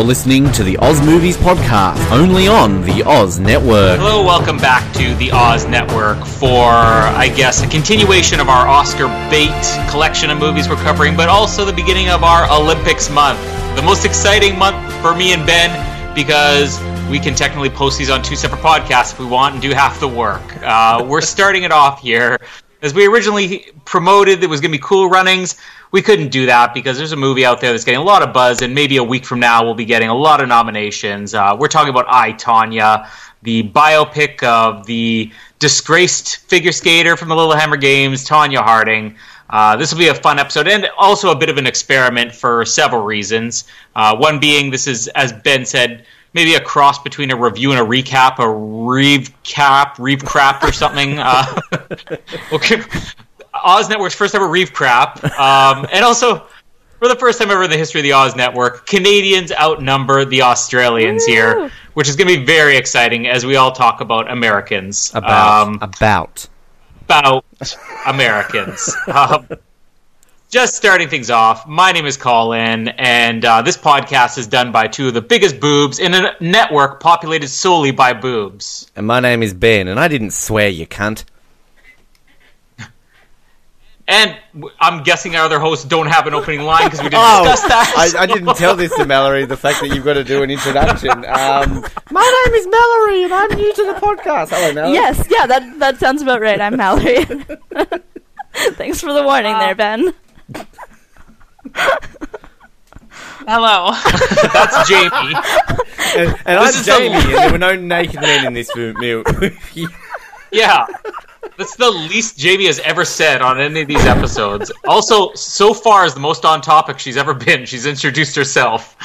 You're listening to the Oz Movies Podcast, only on the Oz Network. Hello, welcome back to the Oz Network for, I guess, a continuation of our Oscar bait collection of movies we're covering, but also the beginning of our Olympics month. The most exciting month for me and Ben because we can technically post these on two separate podcasts if we want and do half the work. Uh, we're starting it off here. As we originally promoted, it was going to be cool runnings we couldn't do that because there's a movie out there that's getting a lot of buzz, and maybe a week from now we'll be getting a lot of nominations. Uh, we're talking about I Tonya, the biopic of the disgraced figure skater from the Lillehammer Games, Tonya Harding. Uh, this will be a fun episode and also a bit of an experiment for several reasons. Uh, one being, this is, as Ben said, maybe a cross between a review and a recap, a reeve cap, reeve crap, or something. Uh, okay. Oz Network's first ever Reeve crap, um, and also for the first time ever in the history of the Oz Network, Canadians outnumber the Australians Woo! here, which is going to be very exciting as we all talk about Americans. About um, about about Americans. um, just starting things off, my name is Colin, and uh, this podcast is done by two of the biggest boobs in a network populated solely by boobs. And my name is Ben, and I didn't swear, you cunt. And I'm guessing our other hosts don't have an opening line because we didn't oh, discuss that. I, I, didn't tell this to Mallory, the fact that you've got to do an introduction. Um, my name is Mallory and I'm new to the podcast. Hello, Mallory. Yes, yeah, that, that sounds about right. I'm Mallory. Thanks for the warning uh, there, Ben. Hello. That's Jamie. And, and I'm Jamie, and there were no naked men in this movie. yeah. That's the least Jamie has ever said on any of these episodes. also, so far is the most on topic she's ever been. She's introduced herself.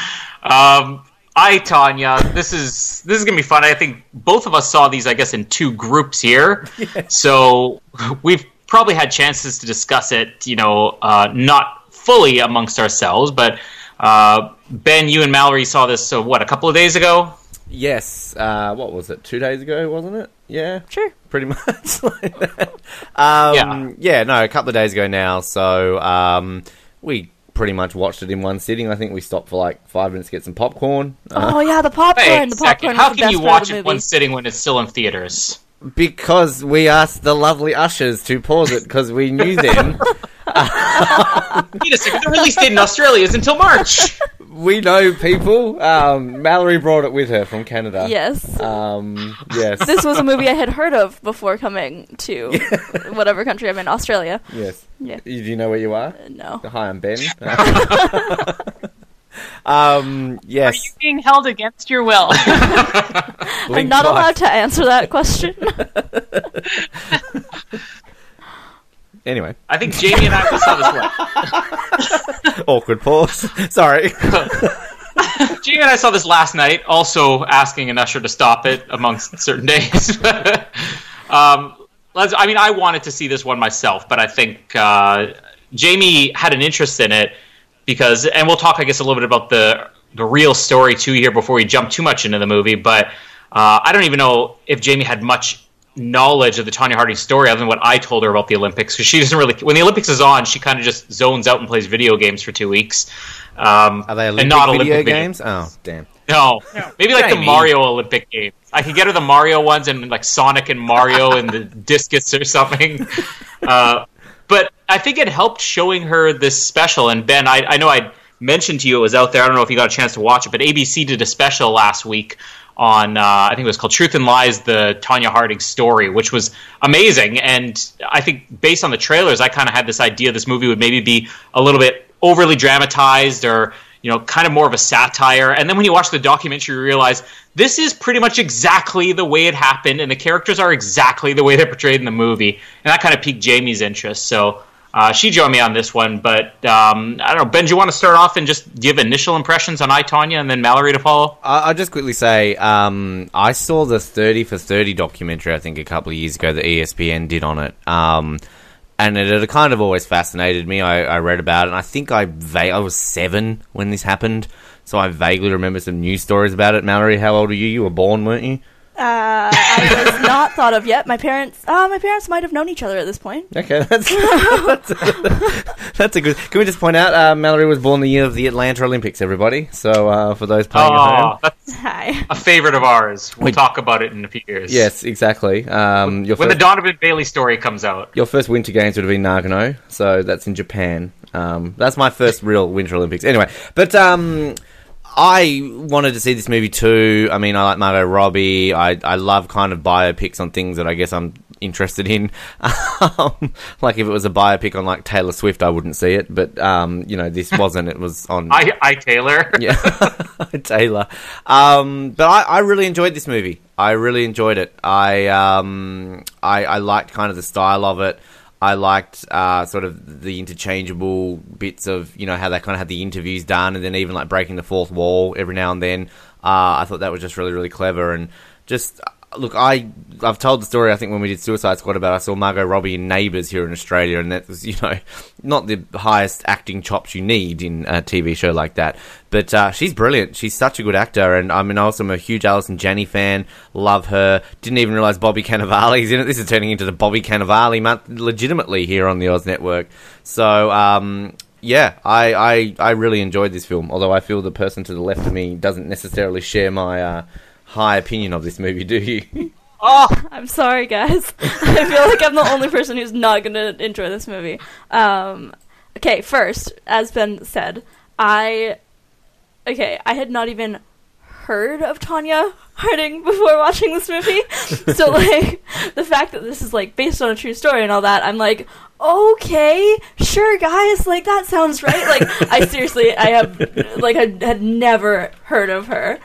Um, I Tonya, this is this is gonna be fun. I think both of us saw these, I guess, in two groups here. So we've probably had chances to discuss it, you know, uh, not fully amongst ourselves, but uh, Ben, you and Mallory saw this. So what, a couple of days ago? Yes. Uh, what was it? Two days ago, wasn't it? Yeah. Sure. Pretty much like that. Um, yeah. Yeah. No, a couple of days ago now. So um, we pretty much watched it in one sitting. I think we stopped for like five minutes to get some popcorn. Oh uh, yeah, the popcorn. Wait, the popcorn. How can you watch it one sitting when it's still in theaters? Because we asked the lovely ushers to pause it because we knew them. Wait a second, the release date in Australia is until March. we know people. Um, Mallory brought it with her from Canada. Yes. Um, yes. This was a movie I had heard of before coming to whatever country I'm in, Australia. Yes. Yeah. Do you know where you are? Uh, no. Hi, I'm Ben. um, yes. Are you being held against your will? I'm not allowed to answer that question. Anyway, I think Jamie and I will saw this one. Awkward pause. Sorry. Jamie and I saw this last night, also asking an usher to stop it amongst certain days. um, I mean, I wanted to see this one myself, but I think uh, Jamie had an interest in it because, and we'll talk, I guess, a little bit about the the real story too here before we jump too much into the movie. But uh, I don't even know if Jamie had much knowledge of the Tonya Harding story other than what I told her about the Olympics because she doesn't really when the Olympics is on she kind of just zones out and plays video games for two weeks. Um, Are they Olympic and not video Olympic games? Oh damn. No, maybe like the Mario Olympic games. I could get her the Mario ones and like Sonic and Mario and the discus or something. Uh, but I think it helped showing her this special. And Ben, I, I know I mentioned to you it was out there. I don't know if you got a chance to watch it, but ABC did a special last week on uh, I think it was called Truth and Lies, the Tonya Harding story, which was amazing. And I think based on the trailers, I kind of had this idea this movie would maybe be a little bit overly dramatized or you know kind of more of a satire. And then when you watch the documentary, you realize this is pretty much exactly the way it happened, and the characters are exactly the way they're portrayed in the movie. And that kind of piqued Jamie's interest. So uh, she joined me on this one, but um, I don't know. Ben, do you want to start off and just give initial impressions on I Tonya, and then Mallory to follow? I'll just quickly say um, I saw the Thirty for Thirty documentary. I think a couple of years ago that ESPN did on it, um, and it had kind of always fascinated me. I, I read about it, and I think I va- I was seven when this happened, so I vaguely remember some news stories about it. Mallory, how old are you? You were born, weren't you? Uh, I was not thought of yet. My parents, uh, my parents might have known each other at this point. Okay, that's that's, a, that's a good. Can we just point out, uh, Mallory was born the year of the Atlanta Olympics. Everybody, so uh, for those playing at Oh, home, that's Hi. a favorite of ours. We'll Wait. talk about it in a few years. yes, exactly. Um, your When first, the Donovan Bailey story comes out. your first Winter Games would have been Nagano, so that's in Japan. Um, that's my first real Winter Olympics. Anyway, but um, I wanted to see this movie too. I mean, I like Margot Robbie. I I love kind of biopics on things that I guess I'm interested in. um, like if it was a biopic on like Taylor Swift, I wouldn't see it. But um, you know, this wasn't. It was on. I, I Taylor. yeah, Taylor. Um, but I, I really enjoyed this movie. I really enjoyed it. I um, I, I liked kind of the style of it. I liked uh, sort of the interchangeable bits of you know how they kind of had the interviews done, and then even like breaking the fourth wall every now and then. Uh, I thought that was just really really clever and just. Look, I I've told the story. I think when we did Suicide Squad about I saw Margot Robbie in Neighbours here in Australia, and that was you know not the highest acting chops you need in a TV show like that. But uh, she's brilliant. She's such a good actor, and I mean, also I'm a huge Allison Janney fan. Love her. Didn't even realize Bobby Cannavale's in it. This is turning into the Bobby Cannavale month legitimately here on the Oz Network. So um, yeah, I, I I really enjoyed this film. Although I feel the person to the left of me doesn't necessarily share my uh, high opinion of this movie. Do you? Oh, I'm sorry, guys. I feel like I'm the only person who's not going to enjoy this movie. Um, okay, first, as Ben said, I okay, I had not even heard of Tonya Harding before watching this movie. so like the fact that this is like based on a true story and all that, I'm like, okay, sure guys, like that sounds right. Like I seriously I have like I had never heard of her.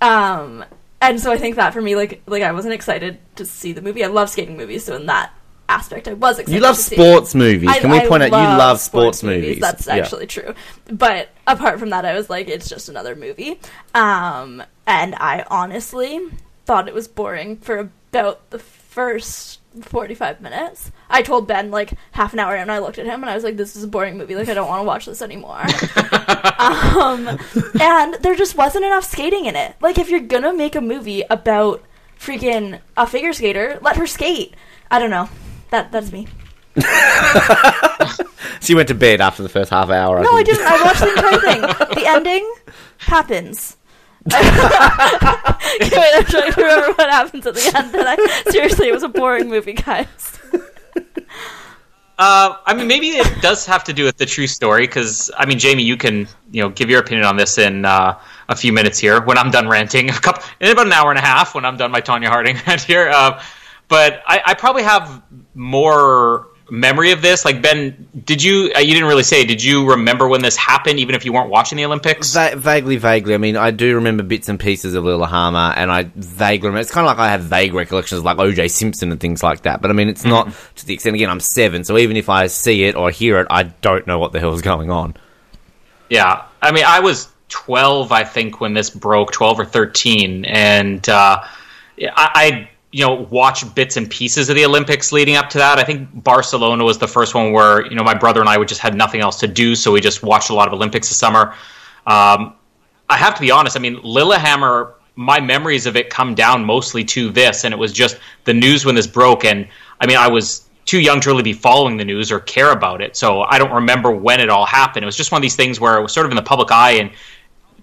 Um and so I think that for me like like I wasn't excited to see the movie. I love skating movies, so in that aspect I was excited You love to see it. sports movies. I- Can we I point out you love sports, movies? That's Yeah. actually true. But apart from that, I was like, it's just another movie. Um, and I honestly thought it was boring for about the first 45 minutes. I told Ben like half an hour and I looked at him and I was like, this is a boring movie. Like, I don't want to watch this anymore. um, and there just wasn't enough skating in it. Like, if you're gonna make a movie about freaking a figure skater, let her skate. I don't know. That that's me. so you went to bed after the first half hour. No, I think. didn't. I watched the entire thing. The ending happens. I'm trying to remember what happens at the end. And I seriously, it was a boring movie, guys. Uh, I mean, maybe it does have to do with the true story because I mean, Jamie, you can you know give your opinion on this in uh, a few minutes here when I'm done ranting. A couple in about an hour and a half when I'm done my Tonya Harding rant here. Uh, but I, I probably have more memory of this. Like Ben, did you? Uh, you didn't really say. Did you remember when this happened, even if you weren't watching the Olympics? Va- vaguely, vaguely. I mean, I do remember bits and pieces of Lillehammer, and I vaguely remember. It's kind of like I have vague recollections of like O.J. Simpson and things like that. But I mean, it's not to the extent. Again, I'm seven, so even if I see it or hear it, I don't know what the hell's going on. Yeah, I mean, I was 12, I think, when this broke, 12 or 13, and uh, I, I, you know, watch bits and pieces of the Olympics leading up to that. I think Barcelona was the first one where you know my brother and I would just had nothing else to do, so we just watched a lot of Olympics this summer. Um, I have to be honest. I mean, Lillehammer. My memories of it come down mostly to this, and it was just the news when this broke. And I mean, I was too young to really be following the news or care about it, so I don't remember when it all happened. It was just one of these things where it was sort of in the public eye, and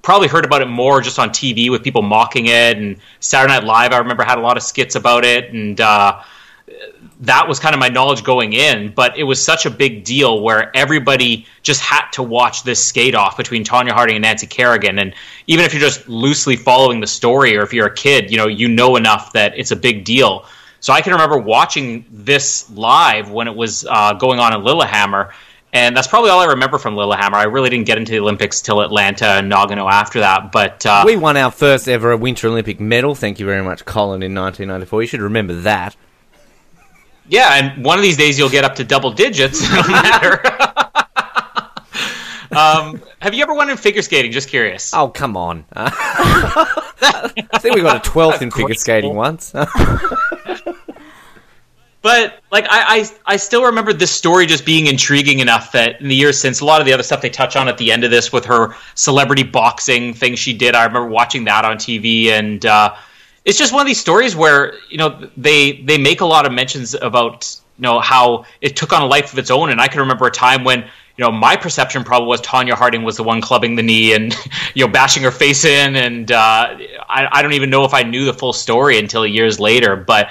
probably heard about it more just on TV with people mocking it. And Saturday Night Live, I remember had a lot of skits about it, and uh, that was kind of my knowledge going in, but it was such a big deal where everybody just had to watch this skate off between Tonya Harding and Nancy Kerrigan. And even if you're just loosely following the story or if you're a kid, you know, you know enough that it's a big deal. So I can remember watching this live when it was uh, going on in Lillehammer. And that's probably all I remember from Lillehammer. I really didn't get into the Olympics till Atlanta and Nagano after that. But uh, We won our first ever Winter Olympic medal. Thank you very much, Colin, in 1994. You should remember that. Yeah, and one of these days you'll get up to double digits. No matter. um, have you ever won in figure skating? Just curious. Oh, come on. I think we got a 12th in figure skating once. But like I, I, I still remember this story just being intriguing enough that in the years since a lot of the other stuff they touch on at the end of this with her celebrity boxing thing she did, I remember watching that on TV and uh, it's just one of these stories where you know they they make a lot of mentions about you know how it took on a life of its own, and I can remember a time when you know my perception probably was Tonya Harding was the one clubbing the knee and you know bashing her face in, and uh, I, I don't even know if I knew the full story until years later, but.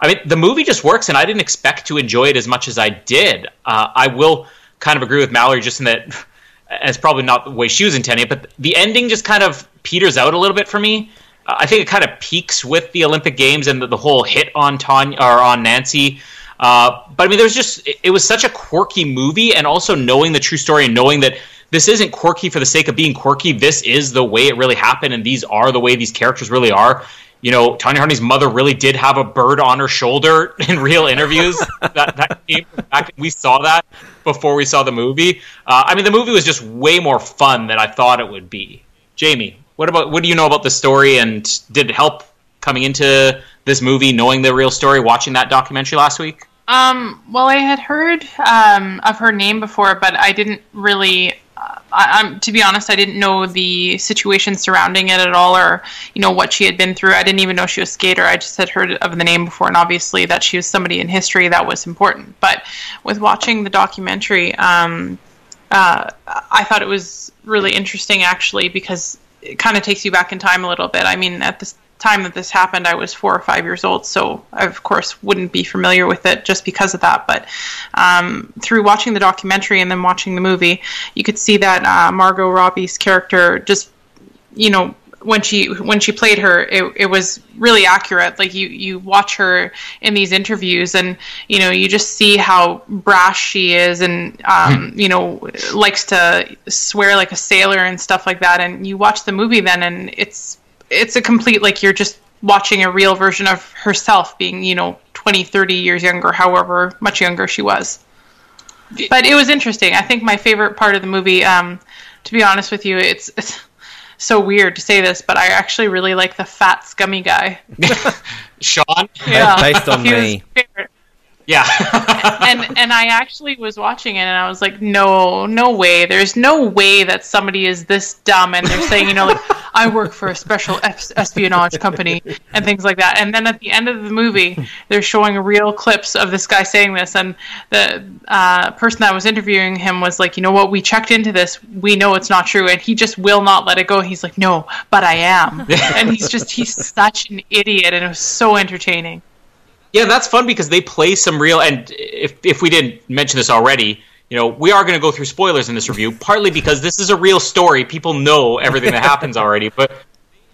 I mean, the movie just works, and I didn't expect to enjoy it as much as I did. Uh, I will kind of agree with Mallory just in that it's probably not the way she was intending it, but the ending just kind of peters out a little bit for me. Uh, I think it kind of peaks with the Olympic Games and the, the whole hit on Tonya or on Nancy. Uh, but I mean, there's just it, it was such a quirky movie, and also knowing the true story and knowing that this isn't quirky for the sake of being quirky. This is the way it really happened, and these are the way these characters really are you know, Tonya Harding's mother really did have a bird on her shoulder in real interviews. that, that came back. We saw that before we saw the movie. Uh, I mean, the movie was just way more fun than I thought it would be. Jamie, what about what do you know about the story, and did it help coming into this movie, knowing the real story, watching that documentary last week? Um, well, I had heard um, of her name before, but I didn't really I, am to be honest, I didn't know the situation surrounding it at all, or you know what she had been through. I didn't even know she was a skater. I just had heard of the name before, and obviously that she was somebody in history that was important. But with watching the documentary, um, uh, I thought it was really interesting actually because it kind of takes you back in time a little bit. I mean, at this time that this happened, I was four or five years old, so I, of course, wouldn't be familiar with it just because of that. But um, through watching the documentary and then watching the movie, you could see that uh, Margot Robbie's character just, you know, when she when she played her, it, it was really accurate. Like you you watch her in these interviews, and you know you just see how brash she is, and um, you know likes to swear like a sailor and stuff like that. And you watch the movie then, and it's it's a complete like you're just watching a real version of herself being you know 20 30 years younger however much younger she was. But it was interesting. I think my favorite part of the movie um, to be honest with you it's, it's so weird to say this but i actually really like the fat scummy guy. Sean? Yeah based on me yeah. and and I actually was watching it and I was like, no, no way. There's no way that somebody is this dumb and they're saying, you know, like I work for a special espionage company and things like that. And then at the end of the movie, they're showing real clips of this guy saying this, and the uh, person that was interviewing him was like, you know what? We checked into this. We know it's not true, and he just will not let it go. He's like, no, but I am, and he's just he's such an idiot, and it was so entertaining. Yeah, that's fun because they play some real. And if if we didn't mention this already, you know, we are going to go through spoilers in this review, partly because this is a real story. People know everything that happens already, but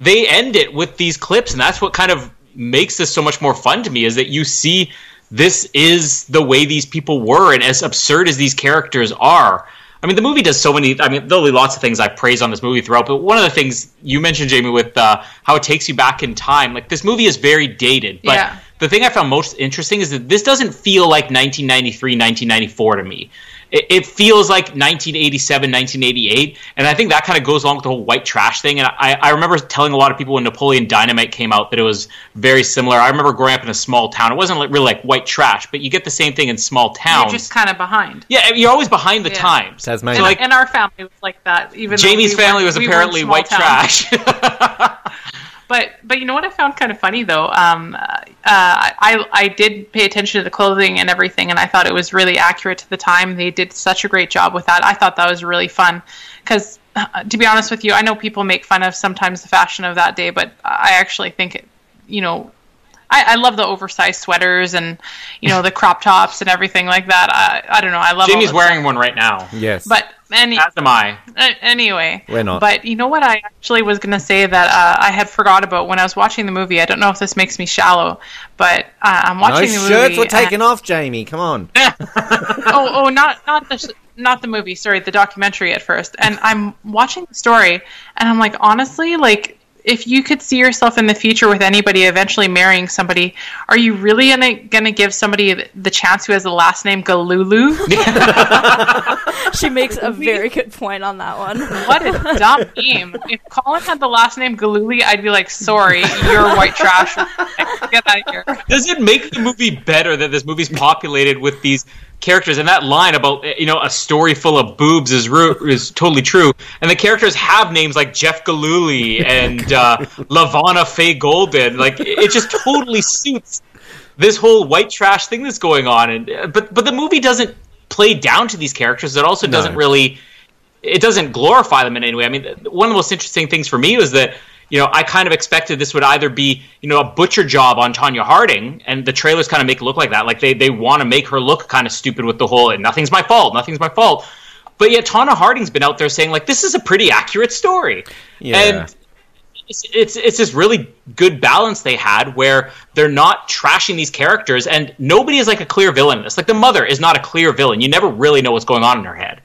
they end it with these clips, and that's what kind of makes this so much more fun to me. Is that you see this is the way these people were, and as absurd as these characters are. I mean, the movie does so many. I mean, there'll be lots of things I praise on this movie throughout, but one of the things you mentioned, Jamie, with uh, how it takes you back in time, like this movie is very dated, but. Yeah the thing I found most interesting is that this doesn't feel like 1993, 1994 to me. It, it feels like 1987, 1988, and I think that kind of goes along with the whole white trash thing. And I, I remember telling a lot of people when Napoleon Dynamite came out that it was very similar. I remember growing up in a small town. It wasn't really like white trash, but you get the same thing in small towns. You're just kind of behind. Yeah, you're always behind the yeah. times. Tasmania. So like, and our family was like that. Even Jamie's we family was apparently white trash. But but you know what I found kind of funny though. Um, uh, I I did pay attention to the clothing and everything, and I thought it was really accurate to the time. They did such a great job with that. I thought that was really fun because. Uh, to be honest with you, I know people make fun of sometimes the fashion of that day, but I actually think it, you know, I, I, love the oversized sweaters and you know the crop tops and everything like that. I, I don't know. I love. Jamie's wearing stuff. one right now. Yes, but any, as am I. anyway, we're not. But you know what? I actually was going to say that uh, I had forgot about when I was watching the movie. I don't know if this makes me shallow, but uh, I'm watching no the shirts were taken off, Jamie. Come on. oh, oh, not not the not the movie. Sorry, the documentary at first. And I'm watching the story, and I'm like, honestly, like if you could see yourself in the future with anybody eventually marrying somebody, are you really gonna gonna give somebody the chance who has the last name Gillooly? she makes a very good point on that one. What a dumb name! If Colin had the last name Gillooly, I'd be like, sorry, you're white trash. Get out of here. Does it make the movie better that this movie's populated with these characters? And that line about you know a story full of boobs is ru- is totally true. And the characters have names like Jeff Gillooly and uh, LaVona Fay Golden. Like it just totally suits this whole white trash thing that's going on. And uh, but but the movie doesn't play down to these characters. It also doesn't really it doesn't glorify them in any way. I mean, one of the most interesting things for me was that you know I kind of expected this would either be you know a butcher job on Tonya Harding, and the trailers kind of make it look like that, like they they want to make her look kind of stupid with the whole "nothing's my fault, nothing's my fault." But yet Tonya Harding's been out there saying like this is a pretty accurate story, Yeah. and it's, it's it's this really good balance they had where they're not trashing these characters, and nobody is like a clear villain in this. Like the mother is not a clear villain. You never really know what's going on in her head.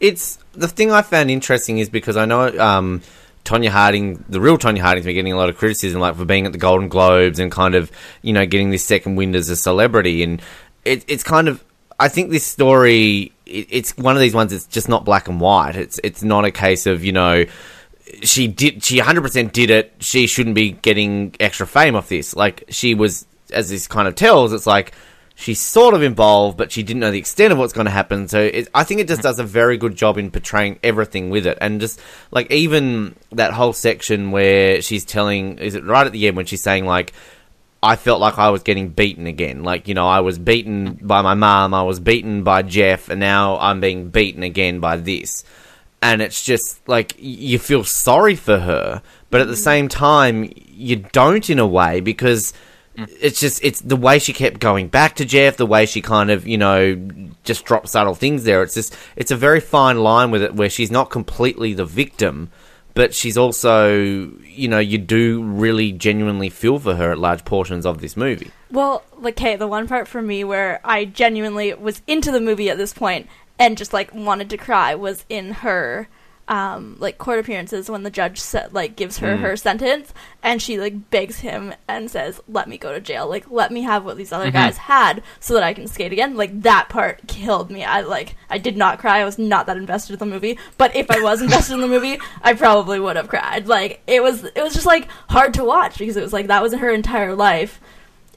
It's the thing I found interesting is because I know um, Tonya Harding, the real Tonya Harding's been getting a lot of criticism, like for being at the Golden Globes and kind of you know getting this second wind as a celebrity, and it, it's kind of I think this story it, it's one of these ones that's just not black and white. It's it's not a case of you know she did she 100% did it. She shouldn't be getting extra fame off this. Like she was as this kind of tells it's like she's sort of involved but she didn't know the extent of what's going to happen so it, i think it just does a very good job in portraying everything with it and just like even that whole section where she's telling is it right at the end when she's saying like I felt like I was getting beaten again. Like, you know, I was beaten by my mum, I was beaten by Jeff, and now I'm being beaten again by this. And it's just like you feel sorry for her, but at the mm. same time, you don't in a way because Mm. it's just it's the way she kept going back to Jeff, the way she kind of you know just dropped subtle things there. It's just it's a very fine line with it where she's not completely the victim, but she's also you know you do really genuinely feel for her at large portions of this movie. Well, like, okay, the one part for me where I genuinely was into the movie at this point and just like wanted to cry was in her um like court appearances when the judge like gives her mm. her sentence and she like begs him and says let me go to jail. Like let me have what these other mm-hmm. guys had so that I can skate again. Like that part killed me. I like I did not cry. I was not that invested in the movie. But if I was invested in the movie I probably would have cried. Like it was it was just like hard to watch because it was like that was her entire life.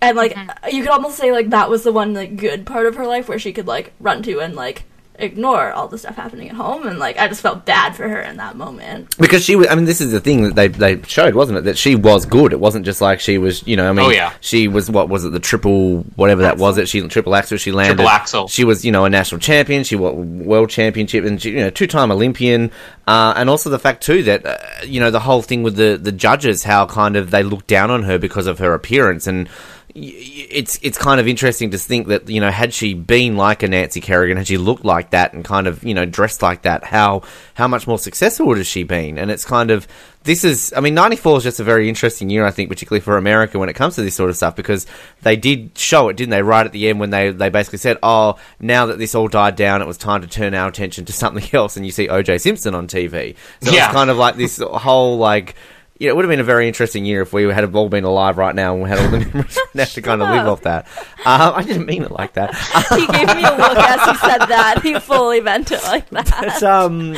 And like mm-hmm. you could almost say like that was the one like good part of her life where she could like run to and like ignore all the stuff happening at home and like I just felt bad for her in that moment. Because she was, I mean, this is the thing that they they showed, wasn't it? That she was good. It wasn't just like she was, you know, I mean, Oh, yeah. she was, what was it, the triple, whatever that was, it, she, triple axel, she landed. Triple axel. She was, you know, a national champion, she won world championship, and she, you know, two time Olympian. Uh, and also the fact, too, that, uh, you know, the whole thing with the, the judges, how kind of they looked down on her because of her appearance. And, y- y- it's it's kind of interesting to think that you know had she been like a Nancy Kerrigan, had she looked like that and kind of you know dressed like that, how how much more successful would have she been? And it's kind of this is I mean '94 is just a very interesting year I think, particularly for America when it comes to this sort of stuff because they did show it, didn't they? Right at the end when they they basically said, oh, now that this all died down, it was time to turn our attention to something else, and you see O.J. Simpson on TV. So Yeah. it's kind of like this whole like yeah, it would have been a very interesting year if we had all been alive right now and we had all the memories now to kind of live off that. Um, I didn't mean it like that. He gave me a look as he said that. He fully meant it like that. But, um,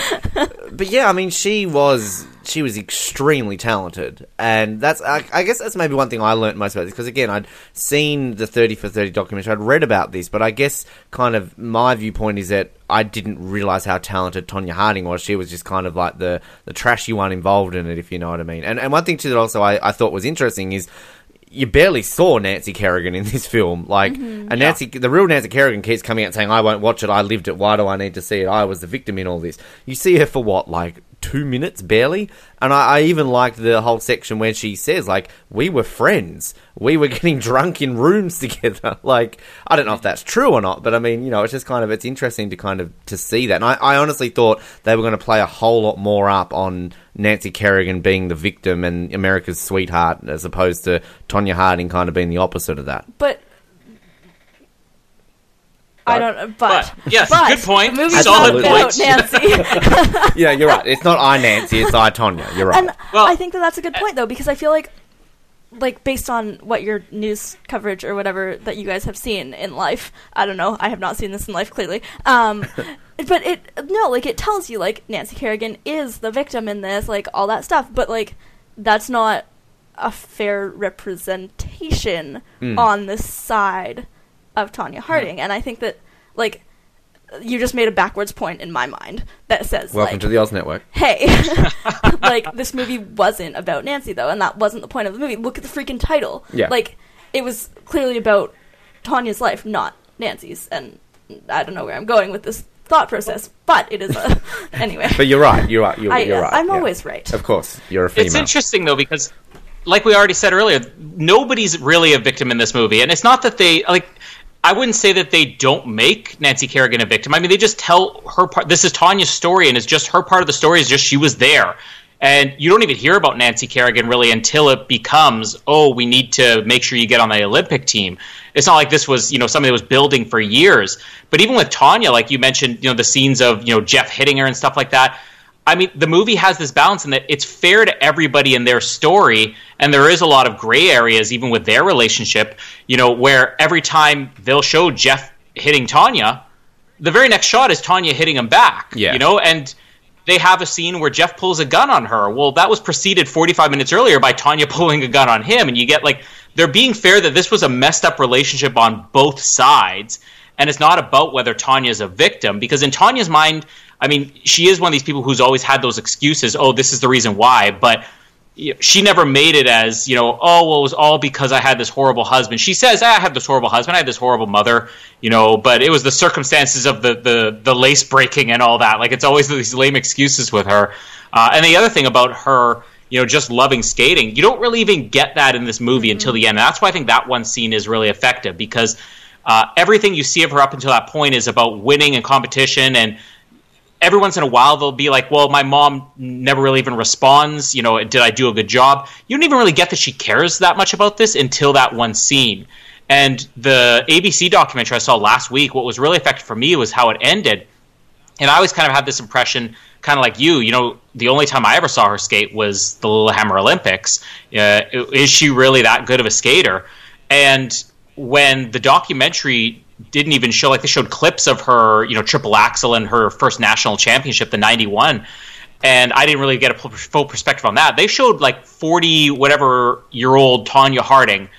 but yeah, I mean, she was she was extremely talented, and that's I, I guess that's maybe one thing I learned most about this because again, I'd seen the Thirty for Thirty documentary, I'd read about this, but I guess kind of my viewpoint is that I didn't realize how talented Tonya Harding was. She was just kind of like the the trashy one involved in it, if you know what I mean. And and one thing too that also I, I thought was interesting is you barely saw Nancy Kerrigan in this film. Like, mm-hmm. and Nancy, the real Nancy Kerrigan keeps coming out saying, "I won't watch it. I lived it. Why do I need to see it? I was the victim in all this." You see her for what, like two minutes, barely. And I, I even liked the whole section where she says, "Like, we were friends. We were getting drunk in rooms together." like, I don't know if that's true or not, but I mean, you know, it's just kind of it's interesting to kind of to see that. And I, I honestly thought they were going to play a whole lot more up on Nancy Kerrigan being the victim and America's sweetheart, as opposed to Tonya Harding kind of being the opposite of that. But I don't know. But, But, yes, but good point. The movie's Solid point. Nancy. Yeah, you're right. It's not I Nancy, it's I Tonya. You're right. and Well- I think that that's a good point though because I feel like like based on what your news coverage or whatever that you guys have seen in life i don't know i have not seen this in life clearly um but it no like it tells you like nancy kerrigan is the victim in this like all that stuff but like that's not a fair representation Hmm. on the side of Tonya Harding, and I think that like you just made a backwards point in my mind that says Welcome like, to the Oz Network. hey, like this movie wasn't about Nancy though, and that wasn't the point of the movie. Look at the freaking title. Yeah. like it was clearly about Tonya's life, not Nancy's, and I don't know where I'm going with this thought process, but it is a anyway. But you're right. You're right. You're, I, you're uh, right. I'm yeah. always right. Of course, you're a female. It's interesting though because, like we already said earlier, nobody's really a victim in this movie, and it's not that they like. I wouldn't say that they don't make Nancy Kerrigan a victim. I mean, they just tell her part. This is Tonya's story, and it's just her part of the story is just she was there, and you don't even hear about Nancy Kerrigan really until it becomes, oh, we need to make sure you get on the Olympic team. It's not like this was, you know, something that was building for years. But even with Tonya, like you mentioned, you know, the scenes of you know Jeff hitting her and stuff like that. I mean, the movie has this balance in that it's fair to everybody in their story, and there is a lot of gray areas even with their relationship. You know, where every time they'll show Jeff hitting Tonya, the very next shot is Tonya hitting him back. Yeah. You know, and they have a scene where Jeff pulls a gun on her. Well, that was preceded 45 minutes earlier by Tonya pulling a gun on him, and you get like they're being fair that this was a messed up relationship on both sides, and it's not about whether Tonya's a victim because in Tonya's mind, I mean, she is one of these people who's always had those excuses. Oh, this is the reason why, but she never made it as you know. Oh, well, it was all because I had this horrible husband. She says, "I had this horrible husband. I had this horrible mother." You know, but it was the circumstances of the the the lace breaking and all that. Like it's always these lame excuses with her. Uh, and the other thing about her, you know, just loving skating, you don't really even get that in this movie until the end. And that's why I think that one scene is really effective because uh, everything you see of her up until that point is about winning and competition and every once in a while they'll be like, "Well, my mom never really even responds. You know, did I do a good job?" You don't even really get that she cares that much about this until that one scene. And the ABC documentary I saw last week, what was really effective for me was how it ended. And I always kind of had this impression, kind of like you. You know, the only time I ever saw her skate was the Lillehammer Olympics. Uh, is she really that good of a skater? And when the documentary didn't even show, like they showed clips of her, you know, triple axel and her first national championship, the '91, and I didn't really get a full perspective on that. They showed like 40 whatever year old Tonya Harding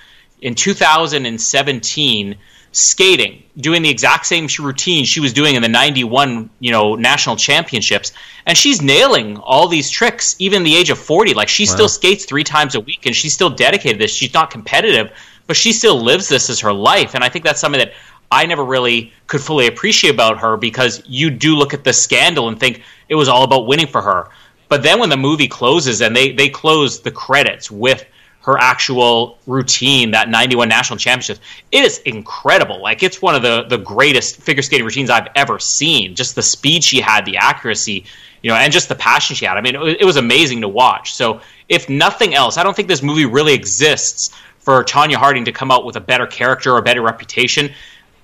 in 2017 skating, doing the exact same routine she was doing in the 91, you know, national championships. And she's nailing all these tricks, even the age of 40. Like, she still skates three times a week and she's still dedicated to this. She's not competitive, but she still lives this as her life. And I think that's something that I never really could fully appreciate about her because you do look at the scandal and think it was all about winning for her. But then when the movie closes and they, they close the credits with her actual routine, that 91 national championships, it is incredible. Like, it's one of the, the greatest figure skating routines I've ever seen. Just the speed she had, the accuracy, you know, and just the passion she had. I mean, it it was amazing to watch. So, if nothing else, I don't think this movie really exists for Tonya Harding to come out with a better character or a better reputation.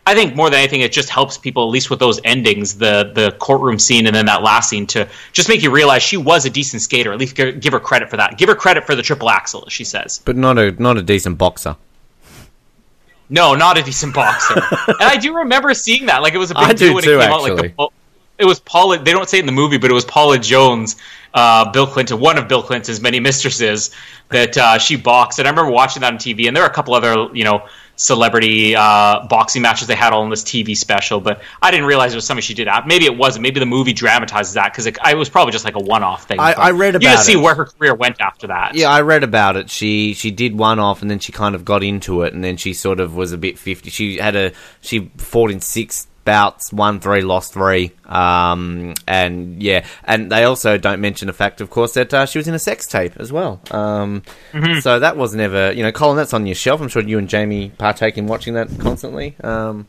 I think more than anything, it just helps people, at least with those endings, the the courtroom scene and then that last scene, to just make you realize she was a decent skater. At least give, her credit for that. Give her credit for the triple axel, she says. but not a not a decent boxer. No, not a decent boxer. and I do remember seeing that. Like it was a big I deal when too, it came out. Like the, it was Paula. They don't say it in the movie, but it was Paula Jones, uh, Bill Clinton, one of Bill Clinton's many mistresses, that uh, she boxed. And I remember watching that on TV. And there are a couple other, you know, celebrity uh, boxing matches they had all in this TV special. But I didn't realize it was something she did. Out Maybe it wasn't. Maybe the movie dramatizes that because it, it was probably just like a one-off thing. I- I read You about can see where her career went after that. Yeah, I read about it. She she did one off, and then she kind of got into it, and then she sort of was a bit fifty. She had a she fought in six bouts, won three, lost three, um, and yeah, and they also don't mention the fact, of course, that uh, she was in a sex tape as well. Um, So that was never, you know, Colin. That's on your shelf. I'm sure you and Jamie partake in watching that constantly. Um,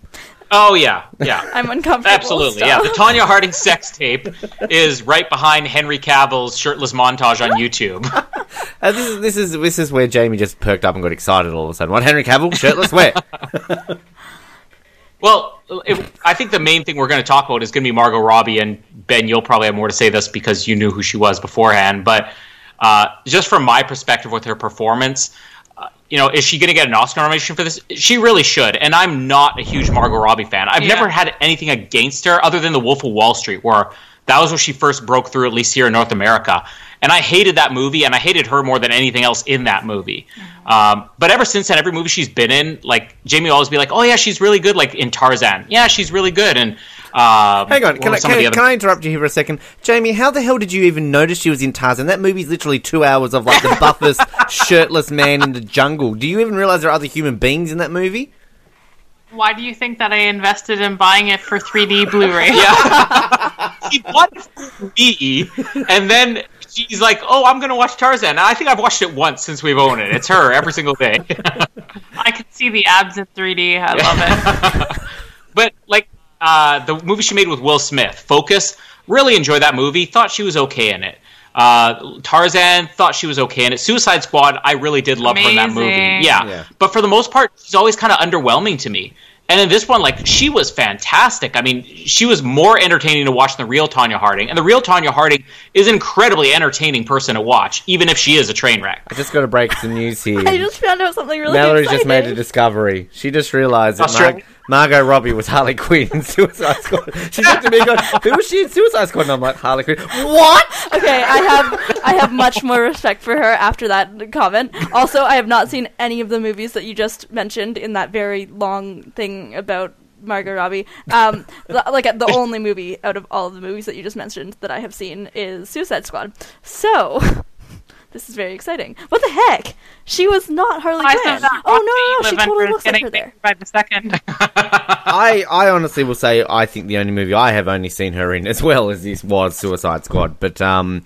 Oh yeah, yeah. I'm uncomfortable. Absolutely, Stop. yeah. The Tonya Harding sex tape is right behind Henry Cavill's shirtless montage on YouTube. uh, this is this is this is where Jamie just perked up and got excited all of a sudden. What Henry Cavill shirtless? Where? well, it, I think the main thing we're going to talk about is going to be Margot Robbie, and Ben, you'll probably have more to say this because you knew who she was beforehand. But uh, just from my perspective with her performance, uh, you know, is she going to get an Oscar nomination for this? She really should. And I'm not a huge Margot Robbie fan. I've Yeah. never had anything against her other than The Wolf of Wall Street, where that was when she first broke through, at least here in North America. And I hated that movie, and I hated her more than anything else in that movie. Um, but ever since then, every movie she's been in, like Jamie will always be like, "Oh yeah, she's really good." Like in Tarzan, yeah, she's really good. And um, Hang on, can I, can, of the I, other- can I interrupt you here for a second? Jamie, how the hell did you even notice she was in Tarzan? That movie's literally two hours of like the buffest, shirtless man in the jungle. Do you even realize there are other human beings in that movie? Why do you think that I invested in buying it for 3D Blu-ray? Yeah. she bought it for me, and then she's like, "Oh, I'm gonna watch Tarzan." I think I've watched it once since we've owned it. It's her every single day. I can see the abs in 3D. I love it. but like uh, the movie she made with Will Smith, Focus, really enjoyed that movie. Thought she was okay in it. Uh, Tarzan thought she was okay in it. Suicide Squad, I really did love her in that movie. Yeah. Yeah. but for the most part, she's always kind of underwhelming to me. And in this one, like she was fantastic. I mean, she was more entertaining to watch than the real Tonya Harding. And the real Tonya Harding is an incredibly entertaining person to watch, even if she is a train wreck. I just got to break some news here. I just found out something really Mallory's exciting. just made a discovery. She just realised that Mar- Australia? Margot Robbie was Harley Quinn in Suicide Squad. She looked at me goes, Who was she in Suicide Squad? And I'm like, Harley Quinn. What? Okay, I have I have much more respect for her after that comment. Also, I have not seen any of the movies that you just mentioned in that very long thing about Margot Robbie. Um, l- like the only movie out of all the movies that you just mentioned that I have seen is Suicide Squad. So. This is very exciting. What the heck? She was not Harley I Quinn. Oh no, no, no! She Leventhal totally is looks like getting her there. bigger by the second. I, I honestly will say I think the only movie I have only seen her in as well as this was Suicide Squad. But um,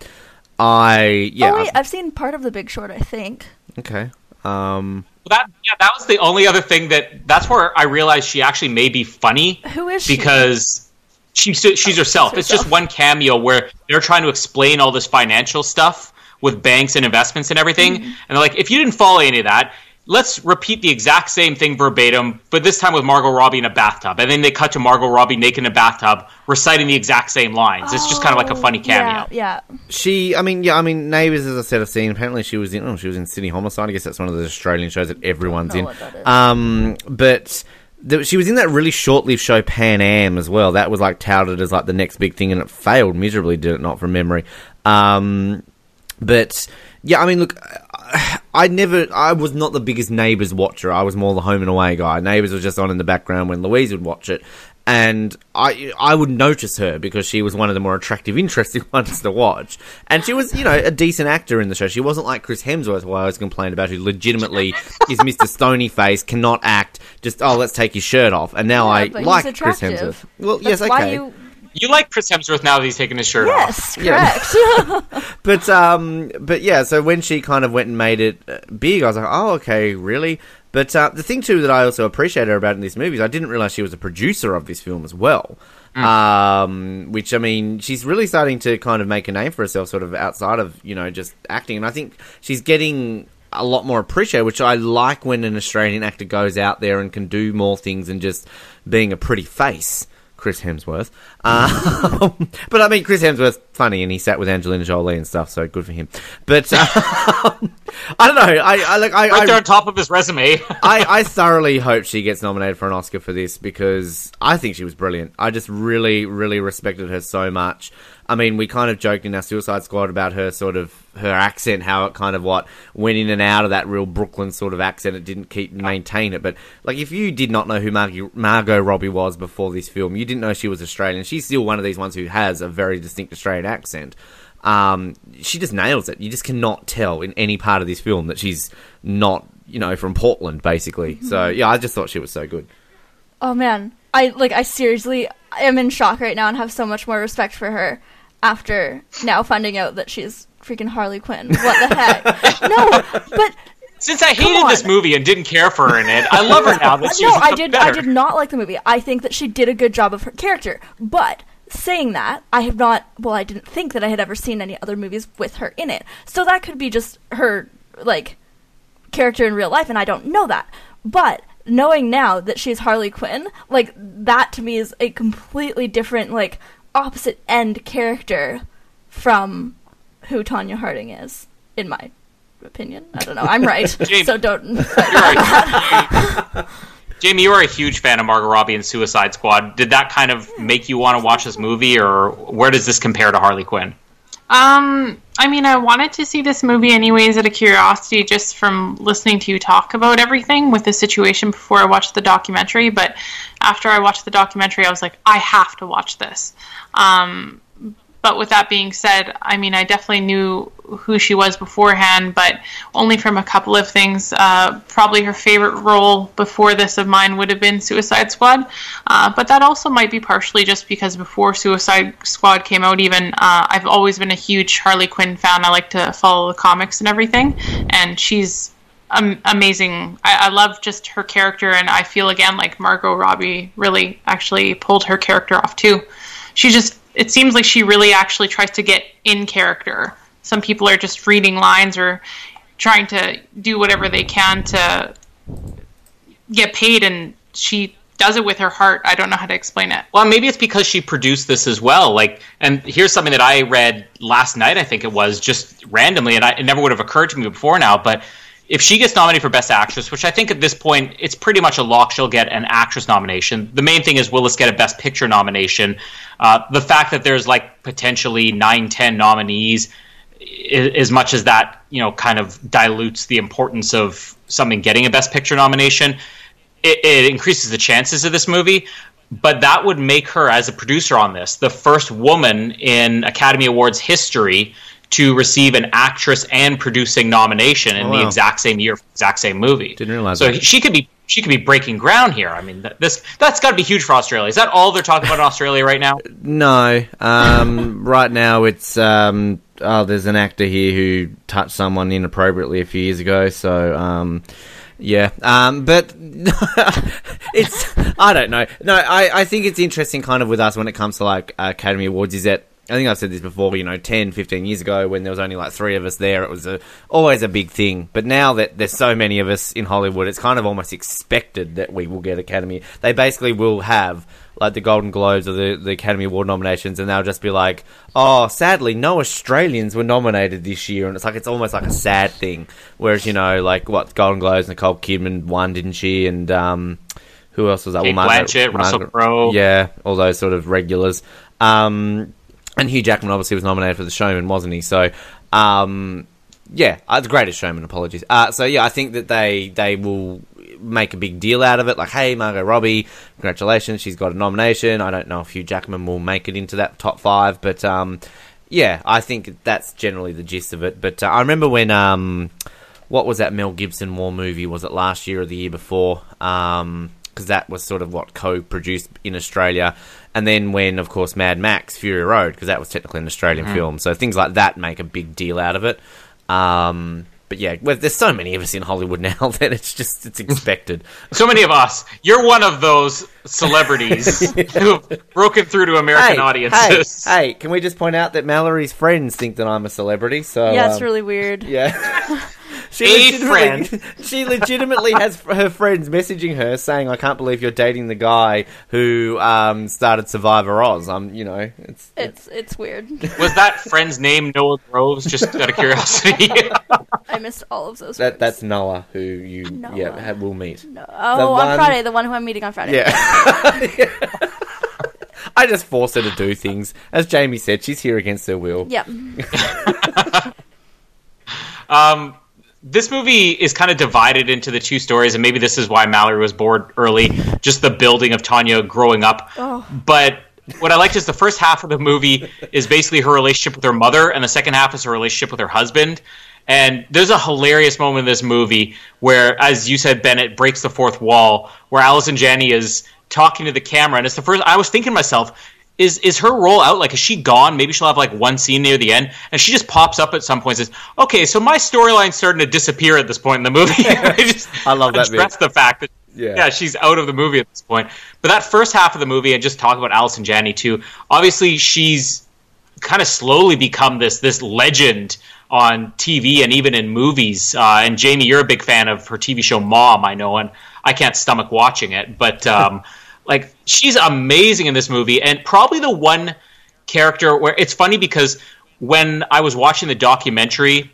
I yeah Oh wait, I've seen part of The Big Short. I think. okay um Well, that yeah, that was the only other thing that that's where I realized she actually may be funny Who is she? because she's she's herself. It's just one cameo where they're trying to explain all this financial stuff with banks and investments and everything, Mm-hmm. and they're like, if you didn't follow any of that. Let's repeat the exact same thing verbatim, but this time with Margot Robbie in a bathtub. And then they cut to Margot Robbie naked in a bathtub, reciting the exact same lines. It's just kind of like a funny cameo. Oh, Yeah, yeah. she I mean yeah I mean Neighbours as I said I've seen apparently she was in oh she was in City Homicide I guess that's one of those Australian shows that everyone's know in what that is. um but the, she was in that really short-lived show Pan Am as well that was like touted as like the next big thing and it failed miserably did it not from memory um but yeah, I mean, look, I never, I was not the biggest Neighbours watcher. I was more the Home and Away guy. Neighbours was just on in the background when Louise would watch it, and I, I would notice her because she was one of the more attractive, interesting ones to watch, and she was, you know, a decent actor in the show. She wasn't like Chris Hemsworth, who I always complained about, who legitimately is Mister Stony Face, cannot act. Just oh, let's take his shirt off, and now Yeah, I like Chris. Hemsworth. Well, That's yes, okay. why you. You like Chris Hemsworth now that he's taking his shirt off. Yes, Yeah. correct. But um, but yeah. So when she kind of went and made it uh, big, I was like, oh, okay, really. But uh, the thing too that I also appreciate her about in this movie is I didn't realize she was a producer of this film as well. Um, which I mean, she's really starting to kind of make a name for herself, sort of outside of you know just acting, and I think she's getting a lot more appreciated, which I like when an Australian actor goes out there and can do more things than just being a pretty face. Chris Hemsworth. Um, but I mean, Chris Hemsworth's funny, and he sat with Angelina Jolie and stuff, so good for him. But um, I don't know. I, I like. I, Right I, there on top of his resume. I, I thoroughly hope she gets nominated for an Oscar for this because I think she was brilliant. I just really, really respected her so much. I mean, we kind of joked in our Suicide Squad about her sort of her accent, how it kind of what went in and out of that real Brooklyn sort of accent. It didn't keep maintain it, but like if you did not know who Margot, Margot Robbie was before this film, you didn't know she was Australian. She's still one of these ones who has a very distinct Australian accent. Um, she just nails it. You just cannot tell in any part of this film that she's not, you know, from Portland, basically. So yeah, I just thought she was so good. oh man, I like. I seriously am in shock right now and have so much more respect for her after now finding out that she's freaking Harley Quinn. What the heck? no, but Since I hated this movie and didn't care for her in it, I love her now that she's no, I did. I did not like the movie. I think that she did a good job of her character. But saying that, I have not. Well, I didn't think that I had ever seen any other movies with her in it. So that could be just her like character in real life, and I don't know that. But knowing now that she's Harley Quinn, like that to me is a completely different, like opposite end character from who Tonya Harding is, in my opinion. I don't know. I'm right, Jamie. so don't. You're right. Jamie, you are a huge fan of Margot Robbie and Suicide Squad. Did that kind of make you want to watch this movie, or where does this compare to Harley Quinn? Um, I mean, I wanted to see this movie anyways out of curiosity, just from listening to you talk about everything with the situation before I watched the documentary. But after I watched the documentary, I was like, I have to watch this. Um, but with that being said, I mean, I definitely knew who she was beforehand, but only from a couple of things. Uh, probably her favorite role before this of mine would have been Suicide Squad, uh, but that also might be partially just because before Suicide Squad came out, even uh, I've always been a huge Harley Quinn fan. I like to follow the comics and everything, and she's um, amazing. I, I love just her character, and I feel again like Margot Robbie really actually pulled her character off too. She just it seems like she really actually tries to get in character. Some people are just reading lines or trying to do whatever they can to get paid, and she does it with her heart. I don't know how to explain it. Well, maybe it's because she produced this as well. Like, and here's something that I read last night. I think it was just randomly, and I, it never would have occurred to me before now. But if she gets nominated for Best Actress, which I think at this point it's pretty much a lock, she'll get an actress nomination. The main thing is Willis get a Best Picture nomination. Uh, the fact that there's like potentially nine, ten nominees, as much as that you know kind of dilutes the importance of something getting a Best Picture nomination, it, it increases the chances of this movie. But that would make her, as a producer on this, the first woman in Academy Awards history to receive an actress and producing nomination in Oh, the exact same year, exact same movie. Didn't realize So that. she could be she could be breaking ground here. I mean, this that's got to be huge for Australia. Is that all they're talking about in Australia right now? No. Um, right now, it's um, oh, there's an actor here who touched someone inappropriately a few years ago. So, um, yeah. Um, but it's I don't know. No, I, I think it's interesting, kind of, with us when it comes to like Academy Awards. Is that I think I've said this before. You know, 10, 15 years ago, when there was only like three of us there, it was a, always a big thing. But now that there's so many of us in Hollywood, it's kind of almost expected that we will get Academy. They basically will have like the Golden Globes or the, the Academy Award nominations, and they'll just be like, "Oh, sadly, no Australians were nominated this year," and it's like it's almost like a sad thing. Whereas you know, like what Golden Globes, Nicole Kidman won, didn't she? And um, who else was that? Kate Margaret- Blanchett, Russell Crowe. yeah, all those sort of regulars. Um, and Hugh Jackman obviously was nominated for The Showman, wasn't he? So, um, yeah, uh, the Greatest Showman. Apologies. Uh, so yeah, I think that they they will make a big deal out of it. Like, hey, Margot Robbie, congratulations, she's got a nomination. I don't know if Hugh Jackman will make it into that top five, but um, yeah, I think that's generally the gist of it. But uh, I remember when um, what was that Mel Gibson war movie? Was it last year or the year before? Um, because that was sort of what co-produced in Australia, and then when, of course, Mad Max Fury Road, because that was technically an Australian film. So things like that make a big deal out of it. Um, but yeah, well, there's so many of us in Hollywood now that it's just it's expected. So many of us. You're one of those celebrities who've broken through to American hey, audiences. hey, hey, can we just point out that Mallory's friends think that I'm a celebrity? So yeah, it's um, really weird. Yeah. She A legitimately, she legitimately has her friends messaging her saying, "I can't believe you're dating the guy who um, started Survivor Oz." I'm, you know, it's It's it's weird. Was that friend's name Noah Groves? Just out of curiosity. I missed all of those. that words. that's Noah who you Noah. yeah have, will meet. No. Oh, one- on Friday, the one who I'm meeting on Friday. Yeah. I just force her to do things. As Jamie said, she's here against her will. Yep. Um, this movie is kind of divided into the two stories, and maybe this is why Mallory was bored early. Just the building of Tonya growing up. Oh. But what I liked is the first half of the movie is basically her relationship with her mother, and the second half is her relationship with her husband. And there's a hilarious moment in this movie where, as you said, Bennett breaks the fourth wall, where Allison Janney is talking to the camera, and it's the first. I was thinking to myself, is is her role out? Like, is she gone? Maybe she'll have like one scene near the end, and she just pops up at some point and says, "Okay, so my storyline's starting to disappear at this point in the movie." I just I love that address the fact that Yeah. yeah, she's out of the movie at this point. But that first half of the movie, and just talk about Allison Janney too. Obviously, she's kind of slowly become this this legend on TV and even in movies. Uh, and Jamie, you're a big fan of her TV show Mom, I know, and I can't stomach watching it, but um, like she's amazing in this movie, and probably the one character where it's funny because when I was watching the documentary.